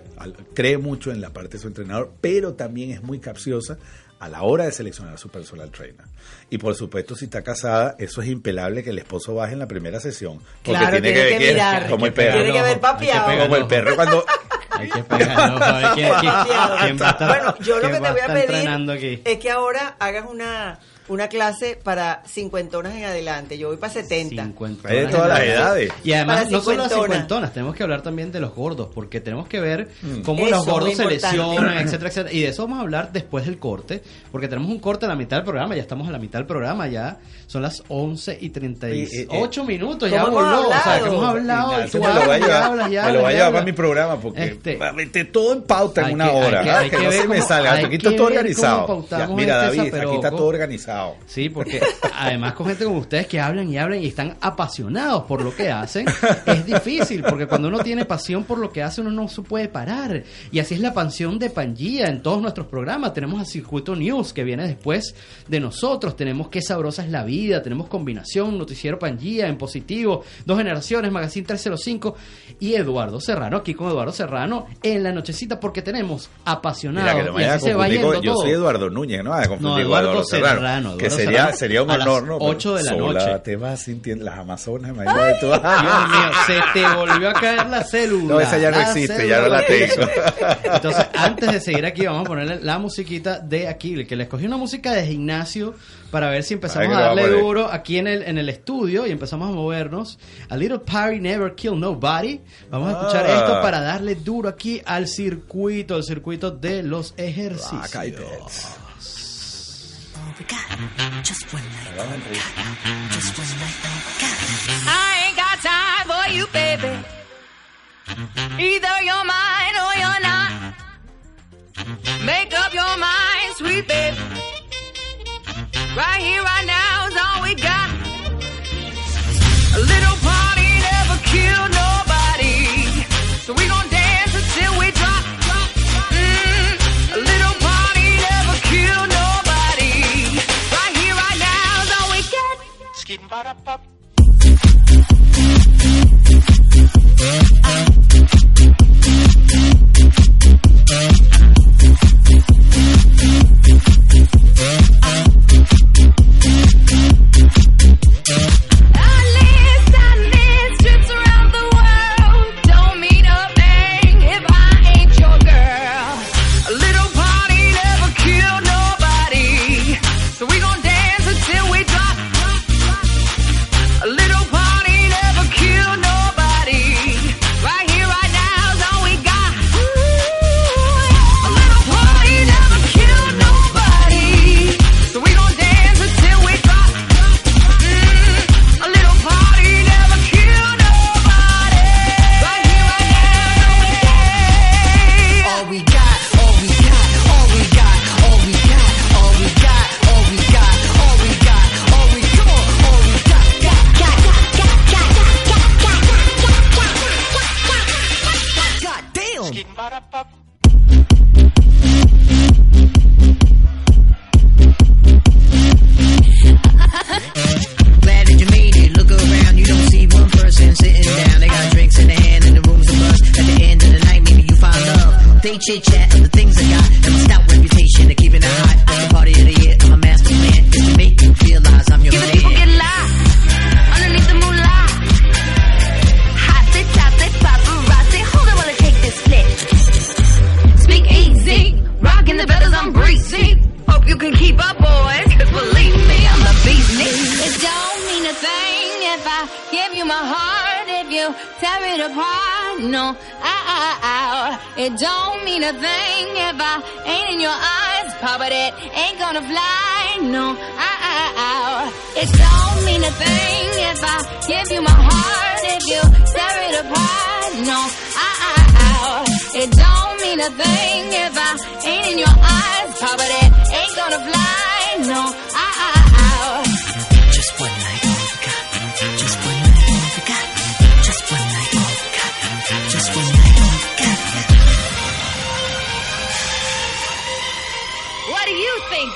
cree mucho en la parte de su entrenador, pero también es muy capciosa a la hora de seleccionar a su personal trainer. Y por supuesto, si está casada, eso es impelable que el esposo baje en la primera sesión. Porque Claro, tiene, tiene que, que ver mirar. como el que perro. Tiene que que papiado. pegar. Como el perro cuando... Hay que pegarlo ver quién, quién- quién va a estar, Bueno, yo lo que te voy a pedir aquí. es que ahora hagas una, una clase para cincuentonas en adelante. Yo voy para 70. Cincuentonas Hay de todas las edades. Y además, no solo las cincuentonas. tenemos que hablar también de los gordos, porque tenemos que ver cómo Eso, los gordos se lesionan, etcétera, etcétera. Y de eso vamos a hablar después del corte, porque tenemos un corte a la mitad del programa, ya estamos a la mitad del programa, ya son las 11 y 38 minutos, ya ¿Cómo hemos voló, o sea, que hemos hablado, y Ignacio tú me lo va a llevar, hablas, y me lo va a llevar para mi programa porque Este, va a meter todo en pauta en hay una que- hay hora. que- ah, hay que, que no se me cómo- salga. hay Aquí está que todo organizado. Ya, mira, este David, aquí está todo organizado. Sí, porque además con gente como ustedes que hablan y hablan y están apasionados por lo que hacen, es difícil, porque cuando uno tiene pasión por lo que hace, uno no se puede parar. Y así es la pasión de Pangía en todos nuestros programas. Tenemos a Circuito News, que viene después de nosotros. Tenemos Qué sabrosa es la vida. Tenemos Combinación, Noticiero Pangía, en positivo, Dos Generaciones, Magazine 305 y Eduardo Serrano. Aquí con Eduardo Serrano en la nochecita, porque tenemos apasionados. Mira, que no me y vaya a así se va confundir yendo con- Yo todo. soy Eduardo Núñez, ¿no? A confundir No, con Eduardo Serrano, que sería, sería un honor, ¿no? 8 de la Sola noche. te vas sintiendo las amazonas, imagínate tú. Dios mío, se te volvió a caer la célula. No, esa ya no existe, ya no la célula. tengo. Entonces, antes de seguir aquí, vamos a ponerle la musiquita de aquí, que le escogí una música de gimnasio para ver si empezamos a darle duro aquí en el, en el estudio y empezamos a movernos. A Little Party Never Kill Nobody. Vamos a escuchar Ah. esto para darle duro aquí al circuito, el circuito de los ejercicios. Black Eyed Peas. I ain't got time for you, baby. Either you're mine or you're not. Make up your mind, sweet baby. Right here, right now is all we got. A little party never killed nobody. So we gon' Yeah.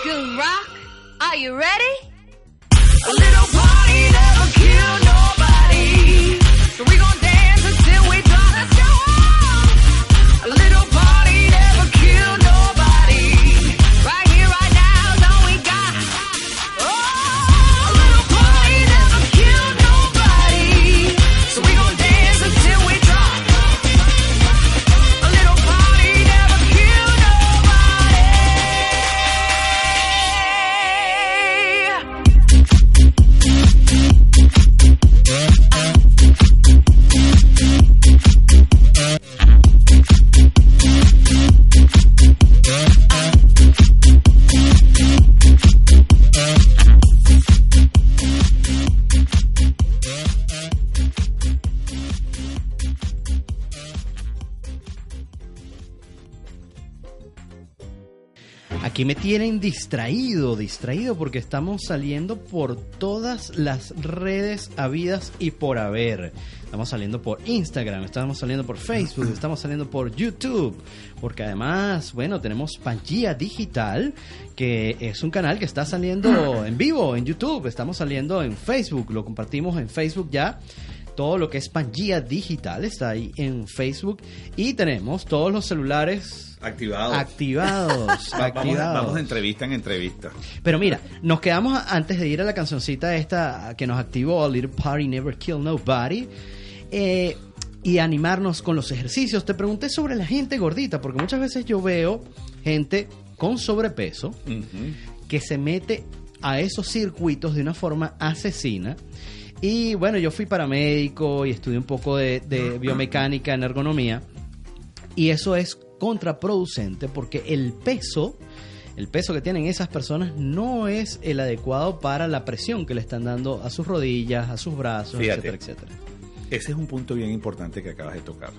Rock? Are you ready? A little me tienen distraído, distraído porque estamos saliendo por todas las redes habidas y por haber. Estamos saliendo por Instagram, estamos saliendo por Facebook, estamos saliendo por YouTube, porque además, bueno, tenemos Pangía Digital, que es un canal que está saliendo en vivo en YouTube, estamos saliendo en Facebook, lo compartimos en Facebook ya todo lo que es Pangía Digital está ahí en Facebook y tenemos todos los celulares Activados. activados, Va- Vamos, activados. vamos de entrevista en entrevista. Pero mira, nos quedamos antes de ir a la cancioncita esta que nos activó A Little Party Never Kill Nobody eh, y animarnos con los ejercicios. Te pregunté sobre la gente gordita porque muchas veces yo veo gente con sobrepeso que se mete a esos circuitos de una forma asesina. Y bueno, yo fui paramédico y estudié un poco de, de biomecánica en ergonomía. Y eso es contraproducente porque el peso, el peso que tienen esas personas no es el adecuado para la presión que le están dando a sus rodillas, a sus brazos, Fíjate. etcétera, etcétera. Ese es un punto bien importante que acabas de tocar.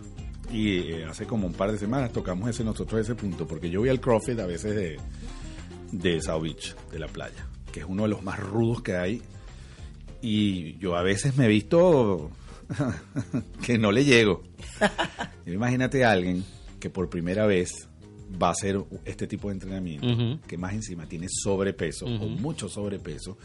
Y eh, hace como un par de semanas tocamos ese nosotros ese punto, porque yo voy al CrossFit a veces de, de South Beach, de la playa, que es uno de los más rudos que hay. Y yo a veces me he visto que no le llego. Imagínate a alguien que por primera vez va a hacer este tipo de entrenamiento, que más encima tiene sobrepeso o mucho sobrepeso,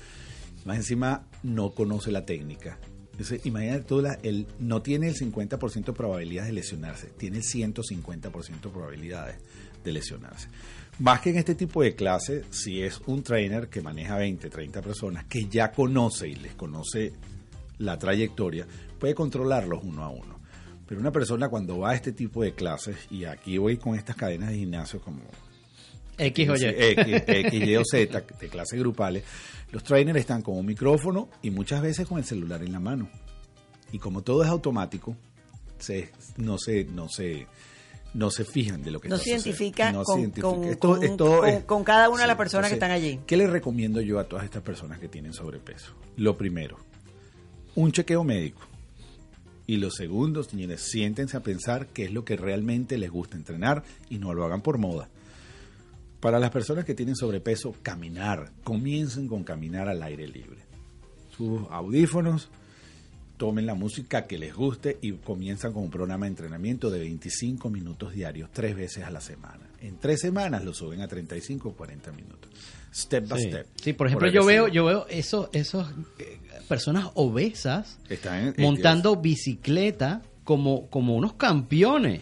más encima no conoce la técnica. Entonces, imagínate tú, la- él no tiene el 50% de probabilidades de lesionarse, tiene el 150% de probabilidades de lesionarse. Más que en este tipo de clases, si es un trainer que maneja 20, 30 personas, que ya conoce y les conoce la trayectoria, puede controlarlos uno a uno. Pero una persona cuando va a este tipo de clases, y aquí voy con estas cadenas de gimnasio como X o Y. X, X, Y o Z, de clases grupales, los trainers están con un micrófono y muchas veces con el celular en la mano. Y como todo es automático, se, no se, no se, no se fijan de lo que No está se identifica. No se con, identifica. con- Esto- con- esto con- es- con cada una de las personas que están allí. ¿Qué les recomiendo yo a todas estas personas que tienen sobrepeso? Lo primero, un chequeo médico. Y lo segundo, señores, siéntense a pensar qué es lo que realmente les gusta entrenar y no lo hagan por moda. Para las personas que tienen sobrepeso, caminar. Comiencen con caminar al aire libre. Sus audífonos, tomen la música que les guste y comienzan con un programa de entrenamiento de 25 minutos diarios, tres veces a la semana. En tres semanas lo suben a 35 o 40 minutos. Step by Sí. step. Sí, por ejemplo, yo veo, yo veo esos, esos eh, personas obesas Están en- montando bicicleta como, como unos campeones.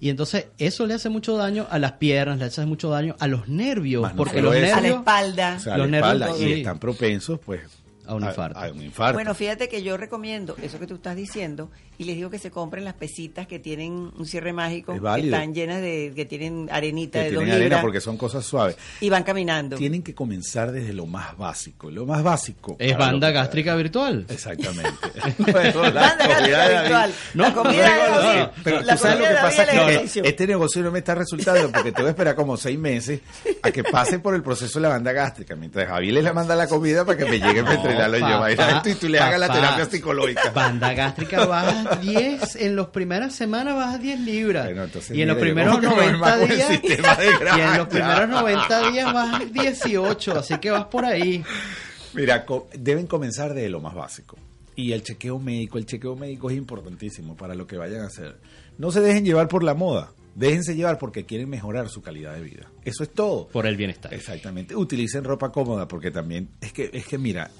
Y entonces eso le hace mucho daño a las piernas, le hace mucho daño a los nervios, Más porque los eso. nervios... a la espalda. O sea, Los la espalda, nervios, y sí. están propensos pues A un infarto. A, un infarto. Bueno, fíjate que yo recomiendo eso que tú estás diciendo y les digo que se compren las pesitas que tienen un cierre mágico, Es que están llenas de, que tienen arenita que de dos tienen arena libras porque son cosas suaves. y van caminando. Tienen que comenzar desde lo más básico. Lo más básico. Es lo banda que- gástrica virtual. Exactamente. Banda gástrica virtual. La comida de David. Pero La tú sabes lo que pasa que este negocio no me está resultando porque te voy a esperar como seis meses a que pase por el proceso de la banda gástrica. Mientras Javier le manda la comida para que me llegue para Lo lleva y tú le hagas la terapia psicológica. Banda gástrica bajas 10, en las primeras semanas bajas 10 libras. Bueno, entonces, y en los primeros ¿cómo que me 90 arma con el días. y en los primeros 90 días bajas 18, así que vas por ahí. Mira, co- deben comenzar de lo más básico. Y el chequeo médico, el chequeo médico es importantísimo para lo que vayan a hacer. No se dejen llevar por la moda. Déjense llevar porque quieren mejorar su calidad de vida. Eso es todo. Por el bienestar. Exactamente. Utilicen ropa cómoda porque también es que es que mira,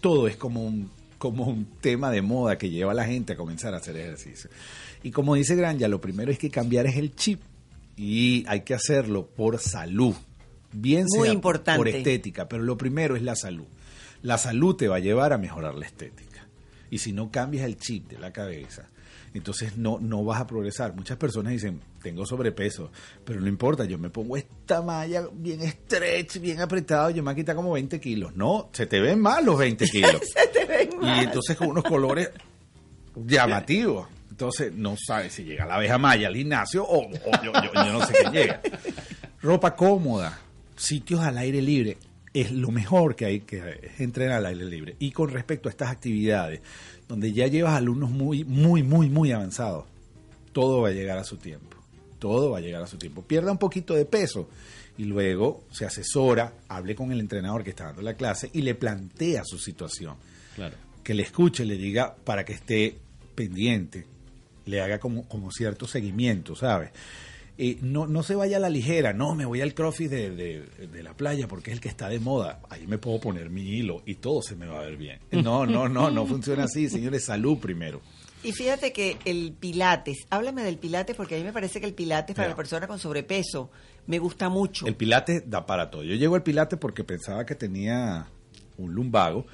todo es como un como un tema de moda que lleva a la gente a comenzar a hacer ejercicio. Y como dice Granja, lo primero es que cambiar es el chip y hay que hacerlo por salud. Bien Muy sea importante. por estética, pero lo primero es la salud. La salud te va a llevar a mejorar la estética. Y si no cambias el chip de la cabeza, entonces no, no vas a progresar. Muchas personas dicen, tengo sobrepeso, pero no importa, yo me pongo esta malla bien stretch, bien apretado, yo me voy a quitar como 20 kilos. No, se te ven mal los 20 kilos. Y entonces con unos colores llamativos. Entonces no sabes si llega la abeja maya al gimnasio o, o yo, yo- yo no sé qué llega. Ropa cómoda, sitios al aire libre, es lo mejor que hay que entrenar al aire libre. Y con respecto a estas actividades, donde ya llevas alumnos muy, muy, muy, muy avanzados, todo va a llegar a su tiempo. Todo va a llegar a su tiempo. Pierda un poquito de peso y luego se asesora, hable con el entrenador que está dando la clase y le plantea su situación. Claro. Que le escuche, le diga para que esté pendiente, le haga como, como cierto seguimiento, ¿sabes? Eh, no, no se vaya a la ligera, no, me voy al crossfit de, de- de la playa porque es el que está de moda. Ahí me puedo poner mi hilo y todo se me va a ver bien. No, no, no, no funciona así, señores, salud primero. Y fíjate que el pilates, háblame del pilates porque a mí me parece que el pilates para la persona con sobrepeso me gusta mucho. El pilates da para todo. Yo llego al pilates porque pensaba que tenía un lumbago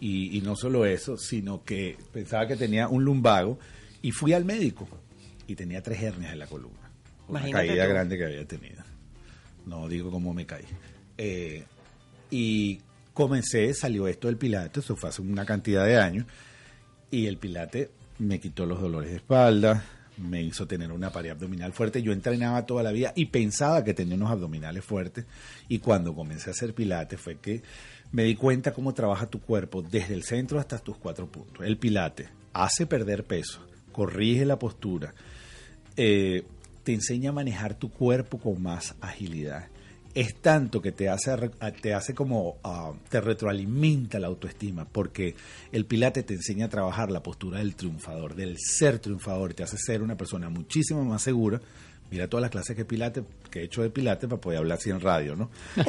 y, y no solo eso, sino que pensaba que tenía un lumbago y fui al médico y tenía tres hernias en la columna. Imagínate caída tú. grande que había tenido. No digo cómo me caí. Eh, y comencé, salió esto del pilates, eso fue hace una cantidad de años, y el pilates me quitó los dolores de espalda, me hizo tener una pared abdominal fuerte. Yo entrenaba toda la vida y pensaba que tenía unos abdominales fuertes. Y cuando comencé a hacer pilates fue que me di cuenta cómo trabaja tu cuerpo desde el centro hasta tus cuatro puntos. El pilates hace perder peso, corrige la postura, eh, te enseña a manejar tu cuerpo con más agilidad. Es tanto que te hace, re- te hace como, ah, te retroalimenta la autoestima, porque el pilate te enseña a trabajar la postura del triunfador, del ser triunfador, te hace ser una persona muchísimo más segura. Mira todas las clases que, pilate, que he hecho de pilate para poder hablar así en radio, ¿no?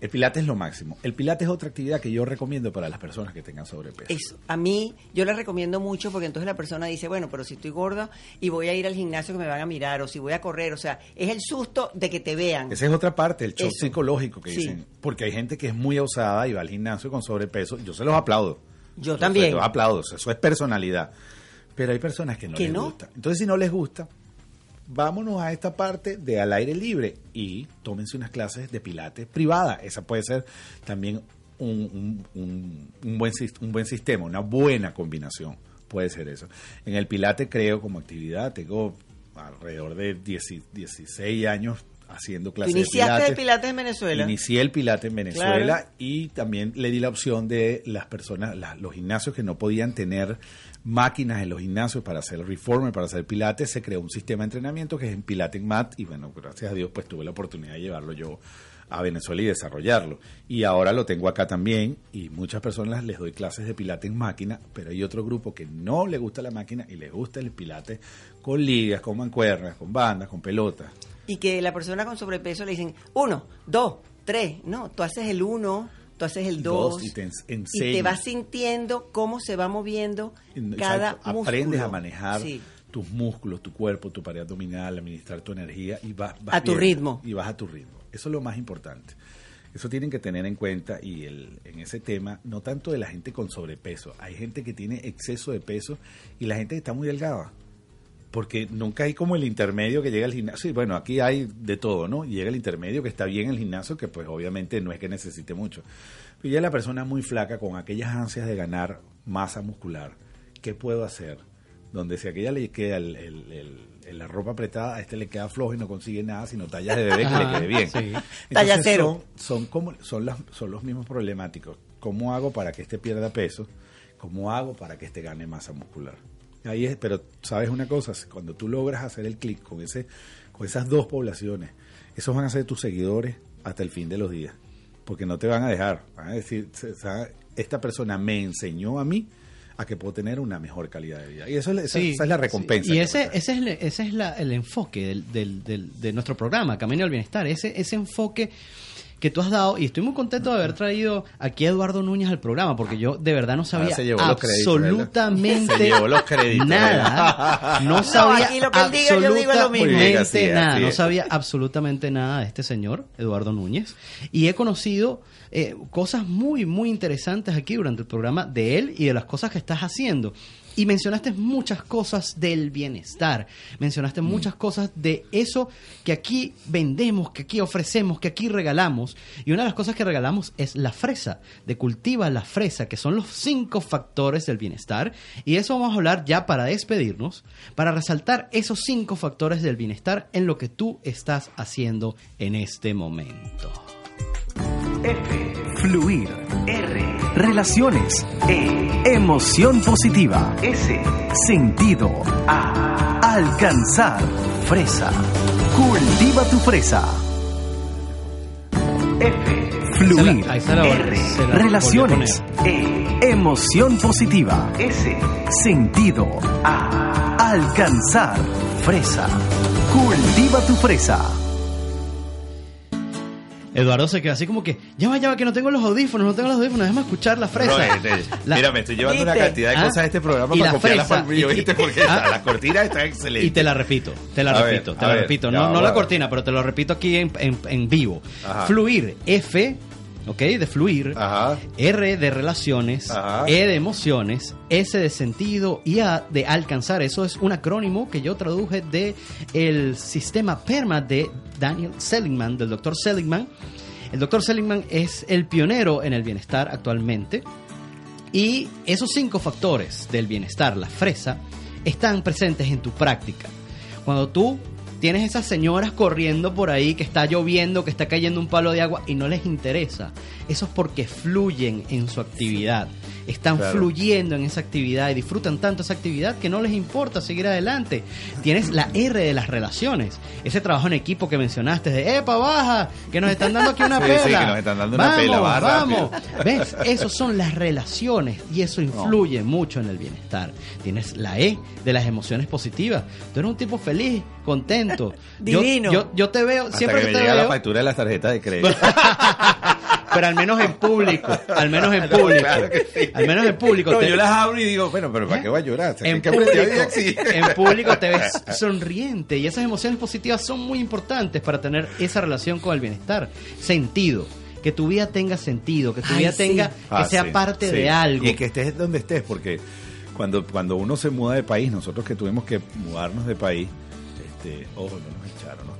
el pilate es lo máximo. El pilate es otra actividad que yo recomiendo para las personas que tengan sobrepeso. Eso, a mí yo le recomiendo mucho porque entonces la persona dice, bueno, pero si estoy gorda y voy a ir al gimnasio que me van a mirar o si voy a correr, o sea, es el susto de que te vean. Esa es otra parte, el shock Eso. psicológico que Sí. dicen. Porque hay gente que es muy osada y va al gimnasio con sobrepeso. Yo se los aplaudo. Yo también. Se los aplaudo. Eso es personalidad. Pero hay personas que no ¿Que les no? gusta. Entonces, si no les gusta, vámonos a esta parte de al aire libre y tómense unas clases de pilates privada. Esa puede ser también un, un- buen, un buen sistema, una buena combinación. Puede ser eso. En el pilate creo como actividad, tengo alrededor de 10 16 años haciendo ¿Tú clases de iniciaste pilates. el pilates en Venezuela? Inicié el Pilate en Venezuela Claro. y también le di la opción de las personas, la- los gimnasios que no podían tener máquinas en los gimnasios para hacer reformer, para hacer Pilates, se creó un sistema de entrenamiento que es en Pilate en Mat y bueno, gracias a Dios pues tuve la oportunidad de llevarlo yo a Venezuela y desarrollarlo. Y ahora lo tengo acá también y muchas personas les doy clases de Pilate en máquina, pero hay otro grupo que no le gusta la máquina y le gusta el Pilate con ligas, con mancuernas, con bandas, con pelotas. Y que la persona con sobrepeso le dicen, uno, dos, tres. No, tú haces el uno, tú haces el Dos, dos. y te ens- y te vas sintiendo cómo se va moviendo cada músculo. Aprendes a manejar Sí. tus músculos, tu cuerpo, tu pared abdominal, administrar tu energía y vas, vas A tu ritmo. Y vas a tu ritmo. Eso es lo más importante. Eso tienen que tener en cuenta y el, en ese tema, no tanto de la gente con sobrepeso, hay gente que tiene exceso de peso y la gente que está muy delgada. Porque nunca hay como el intermedio que llega al gimnasio. Y bueno, aquí hay de todo, ¿no? Llega el intermedio que está bien en el gimnasio, que pues obviamente no es que necesite mucho. Pero ya la persona muy flaca con aquellas ansias de ganar masa muscular, ¿qué puedo hacer? donde si a aquella le queda el- el- el- el- la ropa apretada, a este le queda flojo y no consigue nada, sino tallas de bebé que le quede bien. sí. Talla cero. Son, son, como, son, las, son los mismos problemáticos. ¿Cómo hago para que este pierda peso? ¿Cómo hago para que este gane masa muscular? Ahí es, pero sabes una cosa, cuando tú logras hacer el clic con ese, con esas dos poblaciones, esos van a ser tus seguidores hasta el fin de los días, porque no te van a dejar, van a decir, esta persona me enseñó a mí a que puedo tener una mejor calidad de vida. Y eso es, esa, Sí, esa es la recompensa. Y ese, ese es, el, ese es la- el enfoque del, del- del- de nuestro programa, Camino al Bienestar. Ese, ese enfoque que tú has dado, y estoy muy contento de haber traído aquí a Eduardo Núñez al programa, porque yo de verdad no sabía se llevó los créditos, absolutamente ¿verdad? Se llevó los créditos, nada. No sabía aquí lo que él diga, yo digo lo mismo. Muy bien, así absolutamente es, nada. así No sabía absolutamente nada de este señor, Eduardo Núñez. Y he conocido eh, cosas muy, muy interesantes aquí durante el programa de él y de las cosas que estás haciendo. Y mencionaste muchas cosas del bienestar, mencionaste muchas cosas de eso que aquí vendemos, que aquí ofrecemos, que aquí regalamos. Y una de las cosas que regalamos es la fresa, de cultiva la fresa, que son los cinco factores del bienestar. Y de eso vamos a hablar ya para despedirnos, para resaltar esos cinco factores del bienestar en lo que tú estás haciendo en este momento. Fluir. R. Relaciones. E. Emoción positiva. S. Sentido. A. Alcanzar. Fresa. Cultiva tu fresa. F. Fluir. Se la- ahí se la- R. se Relaciones. E. Emoción positiva. S. Sentido. A. Alcanzar. Fresa. Cultiva tu fresa. Eduardo se queda así como que, ya va, ya va, que no tengo los audífonos, no tengo los audífonos, déjame escuchar la fresa. No, este, La- mira, me estoy llevando una cantidad de Ah, cosas de este programa y para la copiarlas fresa, para el mío, y- ¿viste? Porque Ah. la cortina está excelente. Y te la repito, te la A ver, repito, te la ver, repito. ya, No, no la cortina, pero te lo repito aquí en, en- en vivo. Ajá. Fluir, F, ¿ok? De fluir. Ajá. R de relaciones, Ajá. E de emociones, S de sentido y A de alcanzar. Eso es un acrónimo que yo traduje de el sistema PERMA de Daniel Seligman, del doctor Seligman. El doctor Seligman es el pionero en el bienestar actualmente. Y esos cinco factores del bienestar, la fresa, están presentes en tu práctica. Cuando tú tienes esas señoras corriendo por ahí, que está lloviendo, que está cayendo un palo de agua y no les interesa, eso es porque fluyen en su actividad. Están Claro. fluyendo en esa actividad y disfrutan tanto esa actividad que no les importa seguir adelante. Tienes la R de las relaciones, ese trabajo en equipo que mencionaste, de ¡epa, baja! Que nos están dando aquí una Sí, pela. sí, que nos están dando una vamos, pela, va vamos. rápido. ¿Ves? Esos son las relaciones y eso influye mucho en el bienestar. Tienes la E de las emociones positivas. Tú eres un tipo feliz, contento. Yo- Divino. Yo, yo te veo, Hasta siempre que que, me te llega la factura de las tarjetas de crédito. pero al menos en público, al menos en No, público. claro que sí. Al menos en público. No, te- yo las abro y digo, bueno, pero ¿para qué voy a llorar? En ¿qué aprendí público, en público te ves sonriente y esas emociones positivas son muy importantes para tener esa relación con el bienestar. Sentido, que tu vida tenga sentido, que tu Ay, vida sí. tenga, que Ah, sea sí, parte sí. de algo. Y que estés donde estés, porque cuando, cuando uno se muda de país, nosotros que tuvimos que mudarnos de país, este, ojo, no nos echaron, trajeron.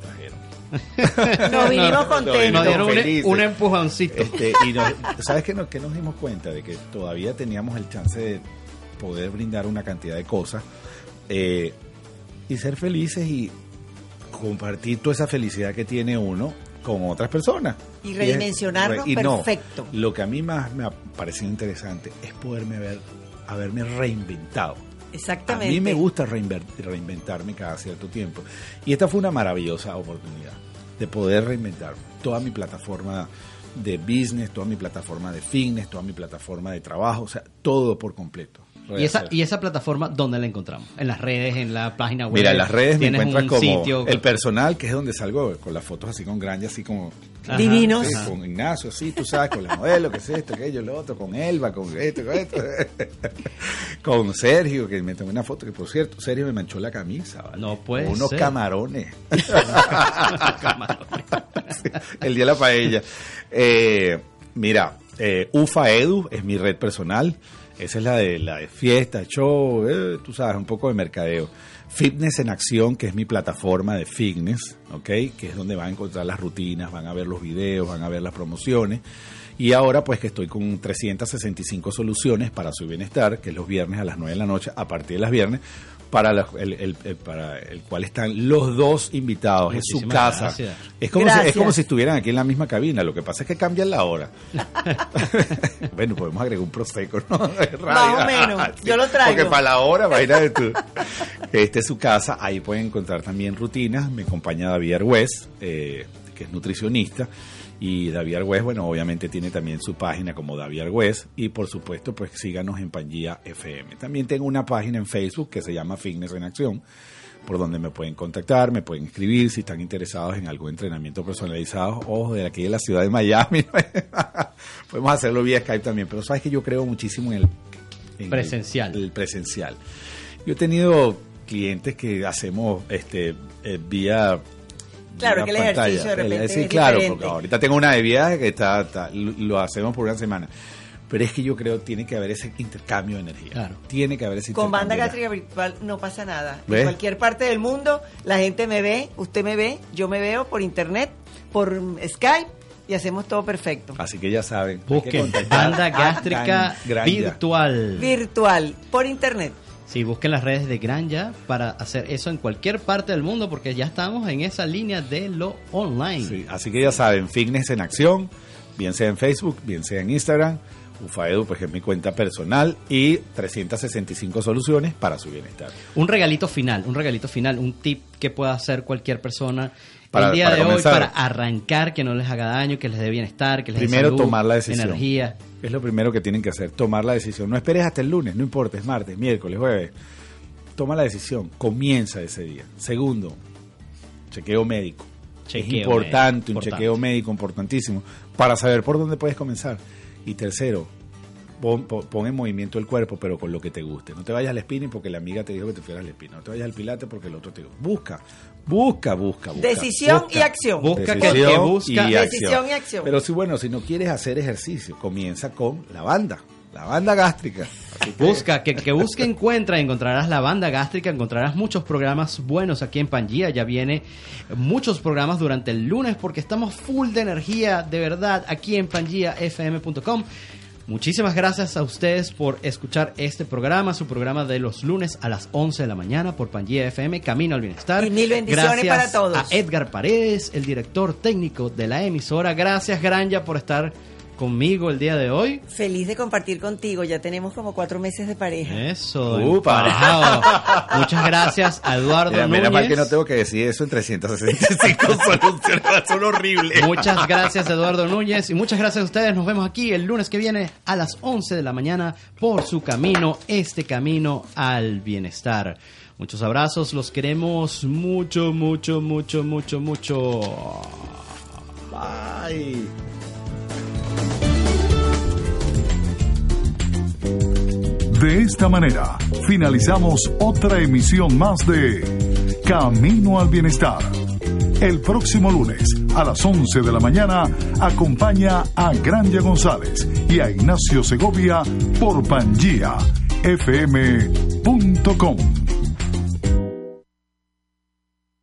Nos vinimos No, contentos. Nos dieron un, felices. un empujoncito. Este, y nos- ¿sabes qué nos, qué nos dimos cuenta? De que todavía teníamos el chance de poder brindar una cantidad de cosas eh, y ser felices y compartir toda esa felicidad que tiene uno con otras personas. Y es- redimensionarnos y no, perfecto. lo que a mí más me ha parecido interesante es poderme haber, haberme reinventado. Exactamente. A mí me gusta reinventarme cada cierto tiempo. Y esta fue una maravillosa oportunidad de poder reinventar toda mi plataforma de business, toda mi plataforma de fitness, toda mi plataforma de trabajo, o sea, todo por completo. Y esa, y esa plataforma, ¿dónde la encontramos? En las redes, en la página web. Mira, en las redes me encuentras como sitio. el personal, que es donde salgo con las fotos así con grande, así como... Ajá, Divinos. Sí, con Ignacio, sí, tú sabes, con la modelo, que es esto, aquello, lo otro, con Elba, con esto, con esto. con Sergio, que me tomé una foto, que por cierto, Sergio me manchó la camisa. ¿vale? No puede Unos ser. camarones. Sí, el día de la paella. Eh, mira, eh, UFA Edu es mi red personal. Esa es la de la de fiesta, show, eh, tú sabes, un poco de mercadeo. Fitness en Acción, que es mi plataforma de fitness, ¿ok? Que es donde van a encontrar las rutinas, van a ver los videos, van a ver las promociones. Y ahora pues que estoy con 365 soluciones para su bienestar, que es los viernes a las 9 de la noche, a partir de las viernes, para, la- el, el- el- para el cual están los dos invitados. es su Muchísimas casa. gracias. Es como, si, es como si estuvieran aquí en la misma cabina. Lo que pasa es que cambian la hora. bueno, podemos agregar un prosecco, ¿no? Más o menos. Yo lo traigo. Porque para la hora, imagínate tú. Este es su casa. Ahí pueden encontrar también rutinas. Me acompaña David Argüez, eh, que es nutricionista. Y David Argüez, bueno, obviamente tiene también su página como David Argüez. Y por supuesto, pues síganos en Pangía FM. También tengo una página en Facebook que se llama Fitness en Acción por donde me pueden contactar, me pueden escribir si están interesados en algún entrenamiento personalizado o de aquí de la ciudad de Miami. Podemos hacerlo vía Skype también, pero sabes que yo creo muchísimo en el en Presencial. El, el presencial. Yo he tenido clientes que hacemos este eh, vía Claro, que el ejercicio de repente sí, es claro, diferente. porque ahorita tengo una de viaje que está, está- lo hacemos por una semana. Pero es que yo creo que tiene que haber ese intercambio de energía. Claro. Tiene que haber ese Con banda intercambio gástrica virtual no pasa nada. ¿Ves? En cualquier parte del mundo, la gente me ve, usted me ve, yo me veo por internet, por Skype y hacemos todo perfecto. Así que ya saben. Busquen banda gástrica virtual. Virtual, por internet. Sí, busquen las redes de Granja para hacer eso en cualquier parte del mundo porque ya estamos en esa línea de lo online. Sí, así que ya saben, Fitness en acción, bien sea en Facebook, bien sea en Instagram, Ufaedu, pues es mi cuenta personal y 365 soluciones para su bienestar. Un regalito final, un regalito final, un tip que pueda hacer cualquier persona Para- el día para de comenzar. hoy para arrancar, que no les haga daño, que les dé bienestar, que les dé salud, tomar la decisión. energía. Es lo primero que tienen que hacer, tomar la decisión. No esperes hasta el lunes, no importa, es martes, miércoles, jueves. Toma la decisión, comienza ese día. Segundo, chequeo médico. Chequeo es importante, médico, un importante. chequeo médico importantísimo para saber por dónde puedes comenzar. Y tercero, pon, pon- pon en movimiento el cuerpo, pero con lo que te guste. No te vayas al spinning porque la amiga te dijo que te fueras al spinning. No te vayas al pilate porque el otro te dijo. Busca, busca, busca, busca. Decisión busca. y acción. Busca que- Decisión que busca- y Decisión y acción. Pero si bueno, si no quieres hacer ejercicio, comienza con la banda, la banda gástrica. Que- Busca, que, que busque, encuentra, encontrarás la banda gástrica, encontrarás muchos programas buenos aquí en Pangía. Ya viene muchos programas durante el lunes porque estamos full de energía, de verdad, aquí en pangiafm.com. Muchísimas gracias a ustedes por escuchar este programa, su programa de los lunes a las 11 de la mañana por Pangía FM, Camino al Bienestar. Y mil bendiciones Gracias para todos. A Edgar Paredes, el director técnico de la emisora. Gracias, Granja, por estar conmigo el día de hoy. Feliz de compartir contigo, ya tenemos como cuatro meses de pareja. Eso, emparejado. Muchas gracias a Eduardo Mira, Núñez. menos mal que no tengo que decir eso en 365 soluciones, son horribles. Muchas gracias Eduardo Núñez y muchas gracias a ustedes. Nos vemos aquí el lunes que viene a las 11 de la mañana por su camino, este camino al bienestar. Muchos abrazos, los queremos mucho, mucho, mucho, mucho, mucho. Bye. De esta manera, finalizamos otra emisión más de Camino al Bienestar. El próximo lunes a las 11 de la mañana acompaña a Granja González y a Ignacio Segovia por Pangía fm.com.